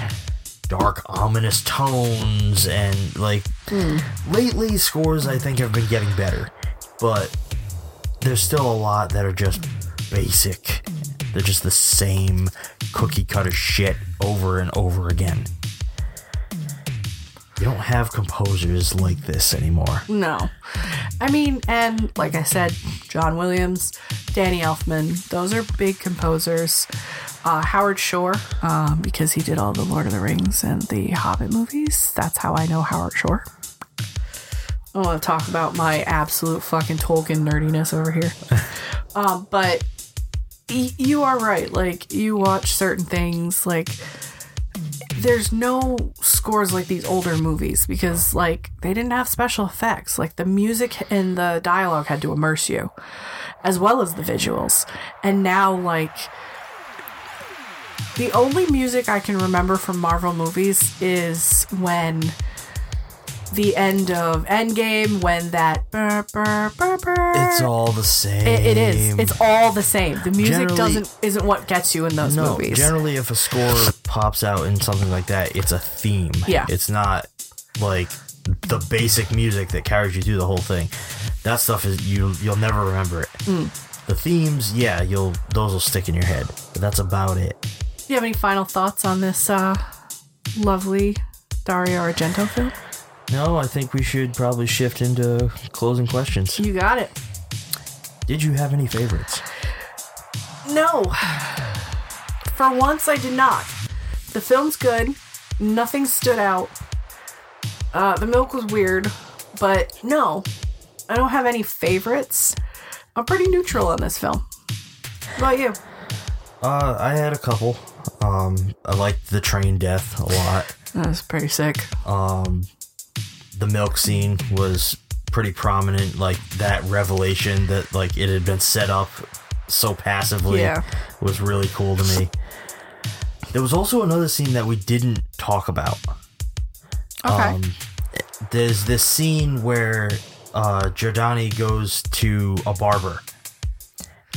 [SPEAKER 5] dark, ominous tones, and like hmm. lately scores I think have been getting better, but there's still a lot that are just basic. They're just the same cookie cutter shit over and over again. You don't have composers like this anymore.
[SPEAKER 4] No. I mean, and like I said, John Williams, Danny Elfman, those are big composers. Uh, Howard Shore, um, because he did all the Lord of the Rings and the Hobbit movies. That's how I know Howard Shore. I want to talk about my absolute fucking Tolkien nerdiness over here. um, but y- you are right. Like, you watch certain things, like, there's no scores like these older movies because like they didn't have special effects. Like the music and the dialogue had to immerse you as well as the visuals. And now like the only music i can remember from marvel movies is when the end of endgame when that burr, burr, burr, burr,
[SPEAKER 5] It's all the same.
[SPEAKER 4] it, it is it's all the same the music
[SPEAKER 5] Generally-
[SPEAKER 4] doesn't isn't what gets you in those
[SPEAKER 5] no,
[SPEAKER 4] movies
[SPEAKER 5] generally, if a score pops out in something like that, it's a theme.
[SPEAKER 4] Yeah.
[SPEAKER 5] It's not like the basic music that carries you through the whole thing. That stuff is you you'll never remember it.
[SPEAKER 4] Mm.
[SPEAKER 5] The themes, yeah, you'll those will stick in your head, but that's about it.
[SPEAKER 4] Do you have any final thoughts on this uh, lovely Dario Argento film?
[SPEAKER 5] No, I think we should probably shift into closing questions.
[SPEAKER 4] You got it.
[SPEAKER 5] Did you have any favorites?
[SPEAKER 4] No. For once, I did not. The film's good. Nothing stood out. Uh, the milk was weird, but no, I don't have any favorites. I'm pretty neutral on this film. What about you?
[SPEAKER 5] Uh, I had a couple. Um, I liked the train death a lot.
[SPEAKER 4] That was pretty sick.
[SPEAKER 5] The milk scene was pretty prominent like that revelation that like it had been set up so passively
[SPEAKER 4] Yeah.
[SPEAKER 5] was really cool to me there was also another scene that we didn't talk about
[SPEAKER 4] Okay.
[SPEAKER 5] Um, there's this scene where uh Giordani goes to a barber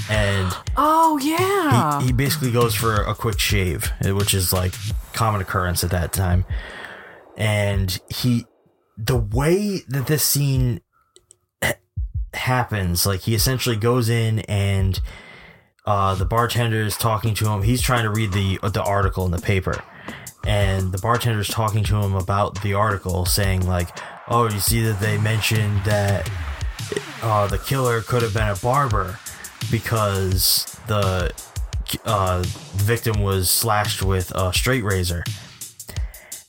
[SPEAKER 5] and
[SPEAKER 4] oh yeah.
[SPEAKER 5] he, he basically goes for a quick shave, which is like common occurrence at that time. And he, the way that this scene ha- happens, like he essentially goes in and uh, the bartender is talking to him. He's trying to read the the article in the paper, and the bartender is talking to him about the article, saying like, "Oh, you see that they mentioned that uh, the killer could have been a barber because the uh, victim was slashed with a straight razor."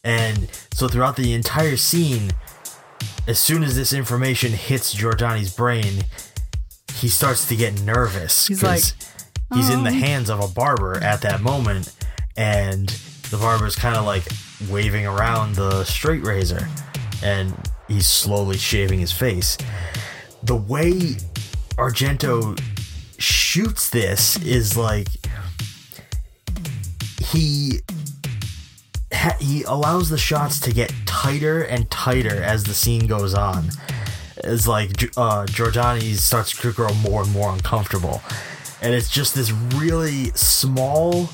[SPEAKER 5] And so throughout the entire scene, as soon as this information hits Giordani's brain, he starts to get nervous.
[SPEAKER 4] He's
[SPEAKER 5] 'cause
[SPEAKER 4] like,
[SPEAKER 5] he's in the
[SPEAKER 4] "Oh."
[SPEAKER 5] hands of a barber at that moment, and the barber's kind of like waving around the straight razor, and he's slowly shaving his face. The way Argento shoots this is like he ha- he allows the shots to get tighter and tighter as the scene goes on. It's like uh, Giordani starts to grow more and more uncomfortable, and it's just this really small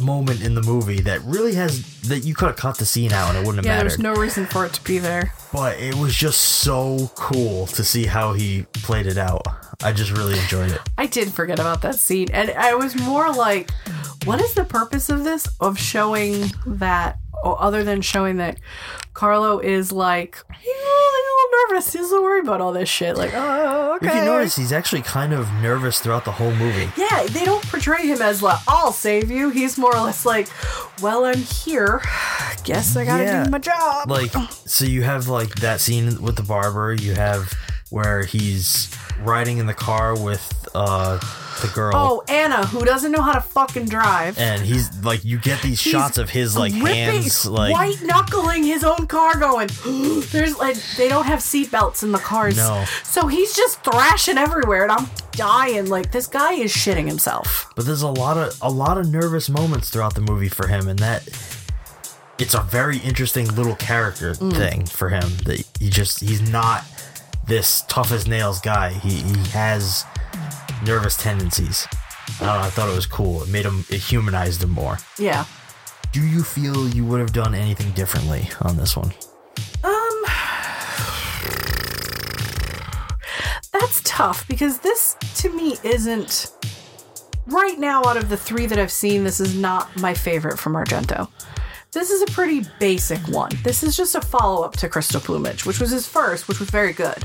[SPEAKER 5] moment in the movie that really has that you could have cut the scene out and it wouldn't have
[SPEAKER 4] yeah,
[SPEAKER 5] mattered.
[SPEAKER 4] there's no reason for it to be there.
[SPEAKER 5] but it was just so cool to see how he played it out. I just really enjoyed it.
[SPEAKER 4] I did forget about that scene, and I was more like, "What is the purpose of this? Of showing that, other than showing that Carlo is like he's a little nervous. He's so worried about all this shit. Like, oh, okay.
[SPEAKER 5] If you notice, he's actually kind of nervous throughout the whole movie.
[SPEAKER 4] yeah, they don't portray him as like, "I'll save you." He's more or less like, "Well, I'm here. Guess I gotta
[SPEAKER 5] Yeah.
[SPEAKER 4] do my job."
[SPEAKER 5] like so you have like that scene with the barber you have where he's riding in the car with uh the girl
[SPEAKER 4] oh, Anna, who doesn't know how to fucking drive.
[SPEAKER 5] and he's like you get these
[SPEAKER 4] He's
[SPEAKER 5] shots of his like
[SPEAKER 4] ripping-
[SPEAKER 5] hands like
[SPEAKER 4] white knuckling his own car, going. There's like they don't have seatbelts in the cars,
[SPEAKER 5] No.
[SPEAKER 4] so he's just thrashing everywhere, and I'm dying. Like this guy is shitting himself.
[SPEAKER 5] but there's a lot of a lot of nervous moments throughout the movie for him and that it's a very interesting little character
[SPEAKER 4] Mm.
[SPEAKER 5] thing for him that he just he's not this tough as nails guy he he has nervous tendencies I don't know, I thought it was cool. It made him, it humanized him more.
[SPEAKER 4] Yeah,
[SPEAKER 5] do you feel you would have done anything differently on this one?
[SPEAKER 4] Um, that's tough because this to me isn't right now out of the three that I've seen. This is not my favorite from Argento. This is a pretty basic one. This is just a follow up to Crystal Plumage, which was his first, which was very good.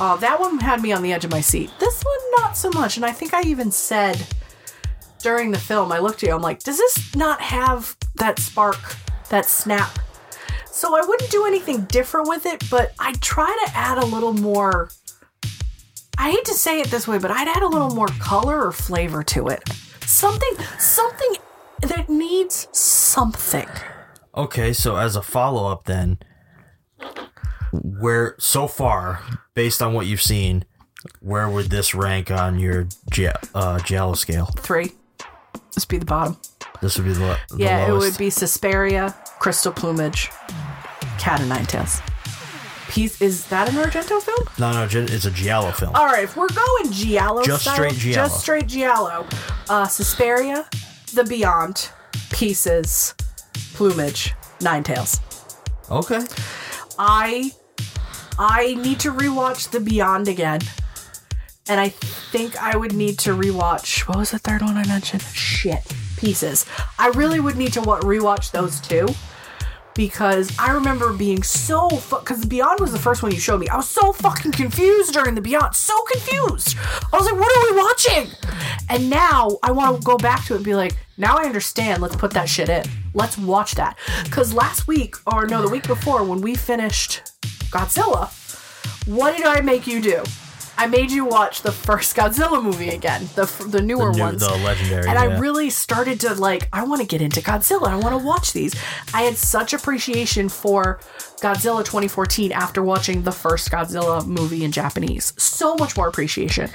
[SPEAKER 4] Uh, that one had me on the edge of my seat. This one, not so much. And I think I even said during the film, I looked at you, I'm like, does this not have that spark, that snap? So I wouldn't do anything different with it, but I'd try to add a little more. I hate to say it this way, but I'd add a little more color or flavor to it. Something, something that needs something.
[SPEAKER 5] Okay, so as a follow up, then, where so far, based on what you've seen, where would this rank on your Gi- uh, Giallo scale?
[SPEAKER 4] Three. This would be the bottom.
[SPEAKER 5] This would be the, the
[SPEAKER 4] yeah,
[SPEAKER 5] lowest.
[SPEAKER 4] it would be Suspiria, Crystal Plumage, Cat and Nine Tails. Piece is that an Argento film?
[SPEAKER 5] No, no, it's a Giallo film.
[SPEAKER 4] All right, if we're going Giallo,
[SPEAKER 5] Just
[SPEAKER 4] style,
[SPEAKER 5] straight Giallo.
[SPEAKER 4] just straight Giallo. Uh, Suspiria, The Beyond, Pieces, Plumage, Nine Tails.
[SPEAKER 5] Okay.
[SPEAKER 4] I I need to rewatch The Beyond again. And I think I would need to rewatch what was the third one I mentioned? Shit. Pieces. I really would need to wa- rewatch those two because I remember being so because Beyond was the first one you showed me. I was so fucking confused during the Beyond, so confused. I was like, "What are we watching?" And now I want to go back to it and be like, "Now I understand. Let's put that shit in. Let's watch that." Because last week, or no, the week before, when we finished Godzilla, what did I make you do? I made you watch the first Godzilla movie again, the the newer
[SPEAKER 5] new-
[SPEAKER 4] ones,
[SPEAKER 5] the legendary,
[SPEAKER 4] and I
[SPEAKER 5] yeah.
[SPEAKER 4] really started to like. I want to get into Godzilla. I want to watch these. I had such appreciation for Godzilla 2014 after watching the first Godzilla movie in Japanese. So much more appreciation.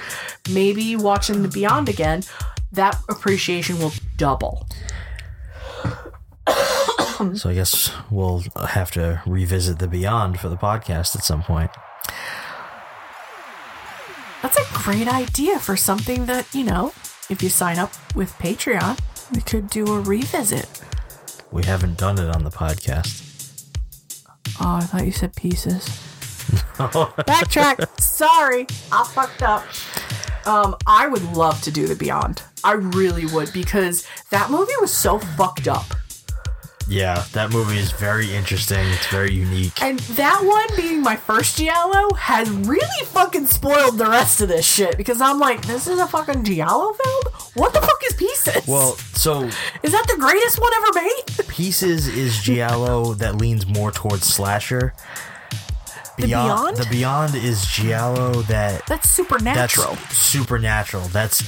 [SPEAKER 4] Maybe watching the Beyond again, that appreciation will double.
[SPEAKER 5] So I guess we'll have to revisit the Beyond for the podcast at some point.
[SPEAKER 4] That's a great idea for something that, you know, if you sign up with Patreon, we could do a revisit.
[SPEAKER 5] We haven't done it on the podcast.
[SPEAKER 4] Oh, I thought you said pieces. Backtrack. Sorry, I fucked up. Um, I would love to do the Beyond. I really would because that movie was so fucked up.
[SPEAKER 5] Yeah, that movie is very interesting. It's very unique.
[SPEAKER 4] And that one being my first Giallo has really fucking spoiled the rest of this shit because I'm like, this is a fucking Giallo film? What the fuck is Pieces?
[SPEAKER 5] Well, so
[SPEAKER 4] is that the greatest one ever made?
[SPEAKER 5] Pieces is Giallo that leans more towards slasher.
[SPEAKER 4] The Beyond?
[SPEAKER 5] The Beyond is Giallo that
[SPEAKER 4] That's supernatural.
[SPEAKER 5] That's supernatural. That's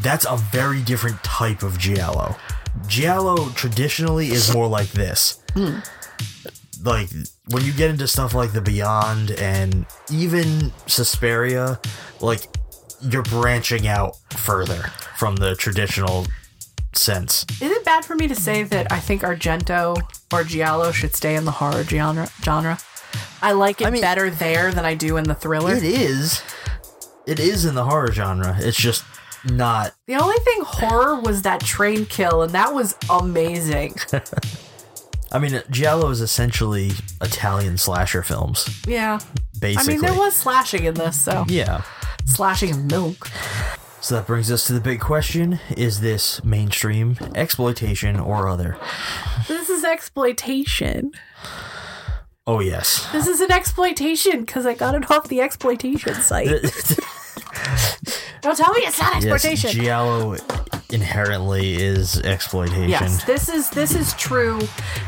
[SPEAKER 5] that's a very different type of Giallo. Giallo traditionally is more like this.
[SPEAKER 4] Hmm.
[SPEAKER 5] Like when you get into stuff like the Beyond and even Suspiria, like you're branching out further from the traditional sense.
[SPEAKER 4] Is it bad for me to say that I think Argento or Giallo should stay in the horror genre? genre? I like it
[SPEAKER 5] I mean-
[SPEAKER 4] better there than I do in the thriller.
[SPEAKER 5] It is. It is in the horror genre. It's just not.
[SPEAKER 4] The only thing horror was that train kill, and that was amazing.
[SPEAKER 5] I mean, Giallo is essentially Italian slasher films,
[SPEAKER 4] yeah.
[SPEAKER 5] basically.
[SPEAKER 4] I mean, there was slashing in this, so
[SPEAKER 5] Yeah.
[SPEAKER 4] slashing of milk.
[SPEAKER 5] So that brings us to the big question Is this mainstream, exploitation, or other?
[SPEAKER 4] This is exploitation.
[SPEAKER 5] Oh, yes.
[SPEAKER 4] This is an exploitation because I got it off the exploitation site. Don't tell me it's not exploitation. yes.
[SPEAKER 5] Giallo inherently is exploitation.
[SPEAKER 4] Yes, this is this is true.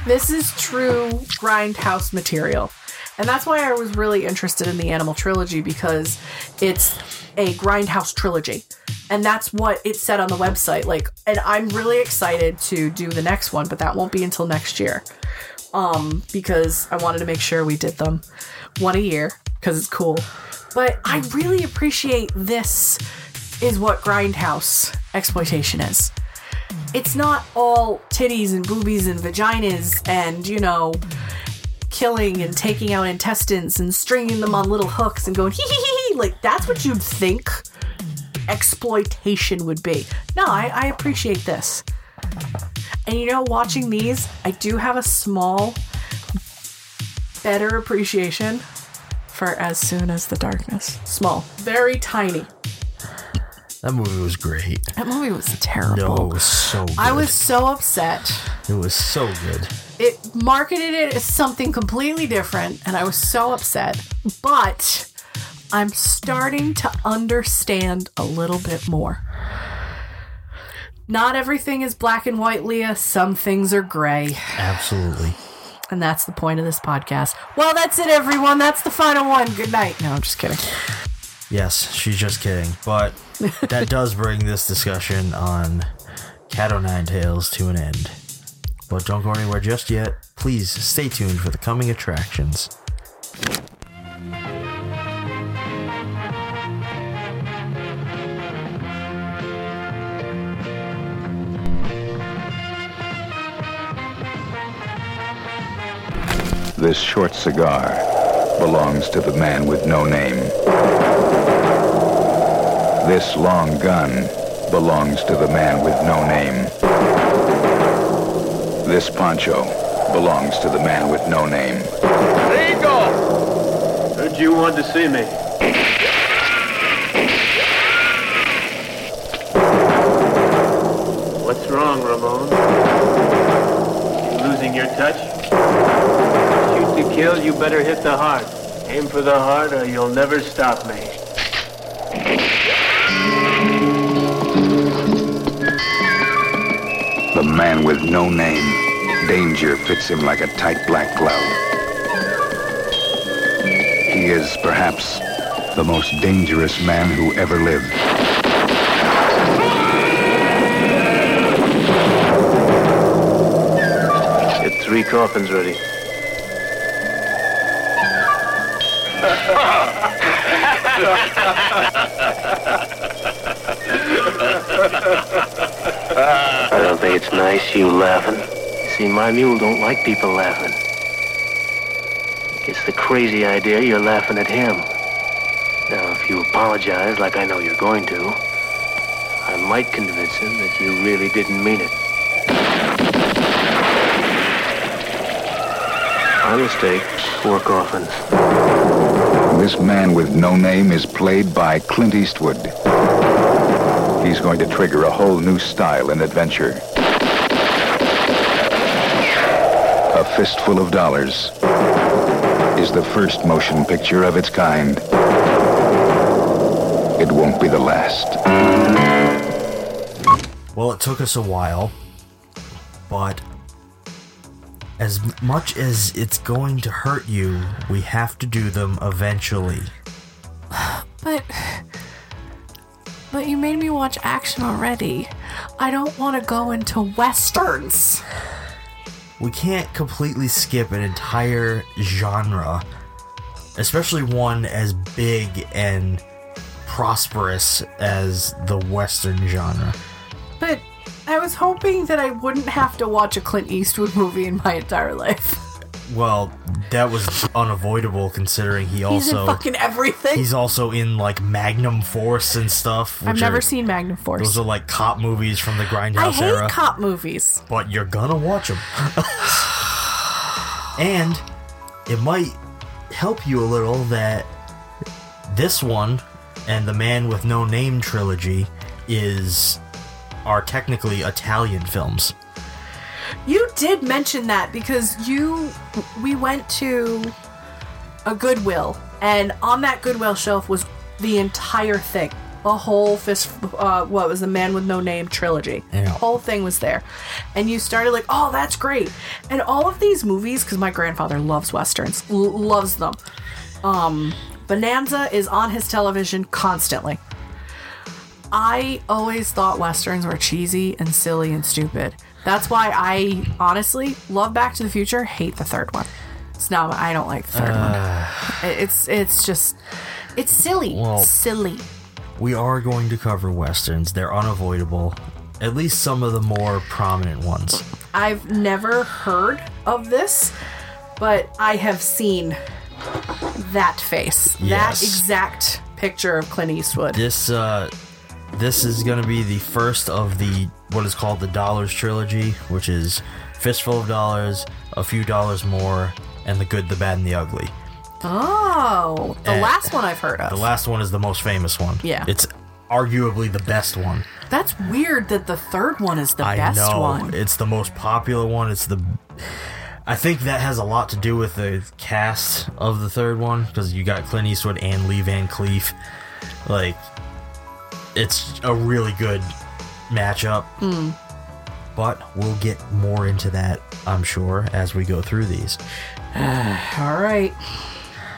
[SPEAKER 4] This is true grindhouse material. And that's why I was really interested in the Animal trilogy because it's a grindhouse trilogy. And that's what it said on the website. Like and I'm really excited to do the next one, but that won't be until next year. Um because I wanted to make sure we did them one a year because it's cool. But I really appreciate this is what grindhouse exploitation is. It's not all titties and boobies and vaginas and you know killing and taking out intestines and stringing them on little hooks and going hee hee hee like that's what you'd think exploitation would be. No i, I appreciate this. And you know, watching these, I do have a small, better appreciation for As Soon as the Darkness. Small, very tiny.
[SPEAKER 5] That movie was great.
[SPEAKER 4] That movie was terrible.
[SPEAKER 5] No, it was so good.
[SPEAKER 4] I was so upset.
[SPEAKER 5] It was so good.
[SPEAKER 4] It marketed it as something completely different, and I was so upset. But I'm starting to understand a little bit more. Not everything is black and white, Lea. Some things are gray.
[SPEAKER 5] Absolutely.
[SPEAKER 4] And that's the point of this podcast. Well, that's it, everyone. That's the final one. Good night. No, I'm just kidding.
[SPEAKER 5] Yes, she's just kidding. But that does bring this discussion on Cat O' Nine Tails to an end. But don't go anywhere just yet. Please stay tuned for the coming attractions.
[SPEAKER 7] This short cigar belongs to the man with no name. This long gun belongs to the man with no name. This poncho belongs to the man with no name.
[SPEAKER 8] Rico! Heard you wanted to see me. What's wrong, Ramon? You losing your touch? Shoot to kill, you better hit the heart. Aim for the heart or you'll never stop me.
[SPEAKER 7] The man with no name. Danger fits him like a tight black glove. He is perhaps the most dangerous man who ever lived.
[SPEAKER 8] Get three coffins ready. I don't think it's nice you laughing. See, my mule don't like people laughing. Gets the crazy idea you're laughing at him. Now, if you apologize like I know you're going to, I might convince him that you really didn't mean it. My mistake. Four coffins.
[SPEAKER 7] This man with no name is played by Clint Eastwood. He's going to trigger a whole new style in adventure. A Fistful of Dollars is the first motion picture of its kind. It won't be the last.
[SPEAKER 5] Well, it took us a while, but as much as it's going to hurt you, we have to do them eventually.
[SPEAKER 4] But. But you made me watch action already. I don't want to go into westerns.
[SPEAKER 5] We can't completely skip an entire genre, especially one as big and prosperous as the western genre.
[SPEAKER 4] But was hoping that I wouldn't have to watch a Clint Eastwood movie in my entire life.
[SPEAKER 5] Well, that was unavoidable considering he
[SPEAKER 4] He's
[SPEAKER 5] also
[SPEAKER 4] in fucking everything.
[SPEAKER 5] he's also in like Magnum Force and stuff.
[SPEAKER 4] I've never
[SPEAKER 5] are-
[SPEAKER 4] seen Magnum Force.
[SPEAKER 5] Those are like cop movies from the Grindhouse I
[SPEAKER 4] hate
[SPEAKER 5] era.
[SPEAKER 4] cop movies.
[SPEAKER 5] but you're gonna watch them. and it might help you a little that this one and the Man with No Name trilogy is are technically Italian films.
[SPEAKER 4] You did mention that because you we went to a Goodwill and on that Goodwill shelf was the entire thing. A whole fist uh what was the Man with No Name trilogy.
[SPEAKER 5] Yeah.
[SPEAKER 4] The whole thing was there. And you started like, "Oh, that's great." And all of these movies cuz my grandfather loves westerns, l- loves them. Um Bonanza is on his television constantly. I always thought westerns were cheesy and silly and stupid. That's why I honestly love Back to the Future, hate the third one. It's not I don't like the third one. It's it's just it's silly.
[SPEAKER 5] Well-
[SPEAKER 4] silly.
[SPEAKER 5] We are going to cover westerns. They're unavoidable. At least some of the more prominent ones.
[SPEAKER 4] I've never heard of this, but I have seen that face. That exact picture of Clint Eastwood.
[SPEAKER 5] This uh this is going to be the first of the what is called the Dollars trilogy, which is Fistful of Dollars, A Few Dollars More, and The Good, the Bad, and the Ugly.
[SPEAKER 4] Oh, the
[SPEAKER 5] Eh,
[SPEAKER 4] last one I've heard of.
[SPEAKER 5] The last one is the most famous one.
[SPEAKER 4] Yeah.
[SPEAKER 5] It's arguably the best one.
[SPEAKER 4] That's weird that the third one is the
[SPEAKER 5] I
[SPEAKER 4] best
[SPEAKER 5] know.
[SPEAKER 4] one.
[SPEAKER 5] It's the most popular one. It's the. I think that has a lot to do with the cast of the third one because you got Clint Eastwood and Lee Van Cleef. Like, it's a really good matchup.
[SPEAKER 4] Hmm.
[SPEAKER 5] But we'll get more into that, I'm sure, as we go through these.
[SPEAKER 4] All right.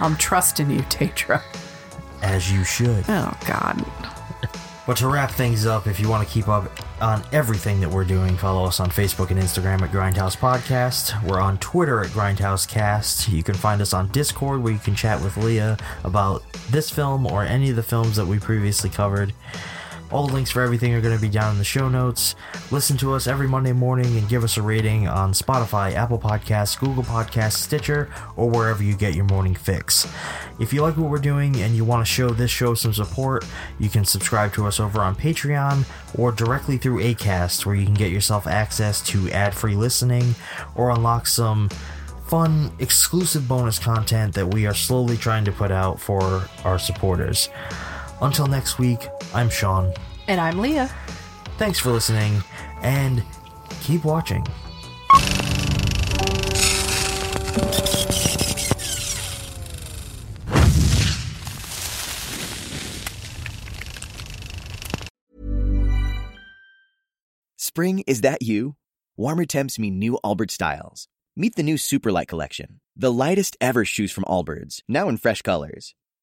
[SPEAKER 4] I'm trusting you, Tetra.
[SPEAKER 5] As you should.
[SPEAKER 4] Oh, God.
[SPEAKER 5] But to wrap things up, if you want to keep up on everything that we're doing, follow us on Facebook and Instagram at Grindhouse Podcast. We're on Twitter at Grindhouse Cast. You can find us on Discord where you can chat with Lea about this film or any of the films that we previously covered. All the links for everything are going to be down in the show notes. Listen to us every Monday morning and give us a rating on Spotify, Apple Podcasts, Google Podcasts, Stitcher, or wherever you get your morning fix. If you like what we're doing and you want to show this show some support, you can subscribe to us over on Patreon or directly through ACAST, where you can get yourself access to ad free listening or unlock some fun, exclusive bonus content that we are slowly trying to put out for our supporters. Until next week, I'm Shawn.
[SPEAKER 4] And I'm Lea.
[SPEAKER 5] Thanks for listening and keep watching.
[SPEAKER 9] Spring, is that you? Warmer temps mean new Allbirds styles. Meet the new Superlight collection, the lightest ever shoes from Allbirds, now in fresh colors.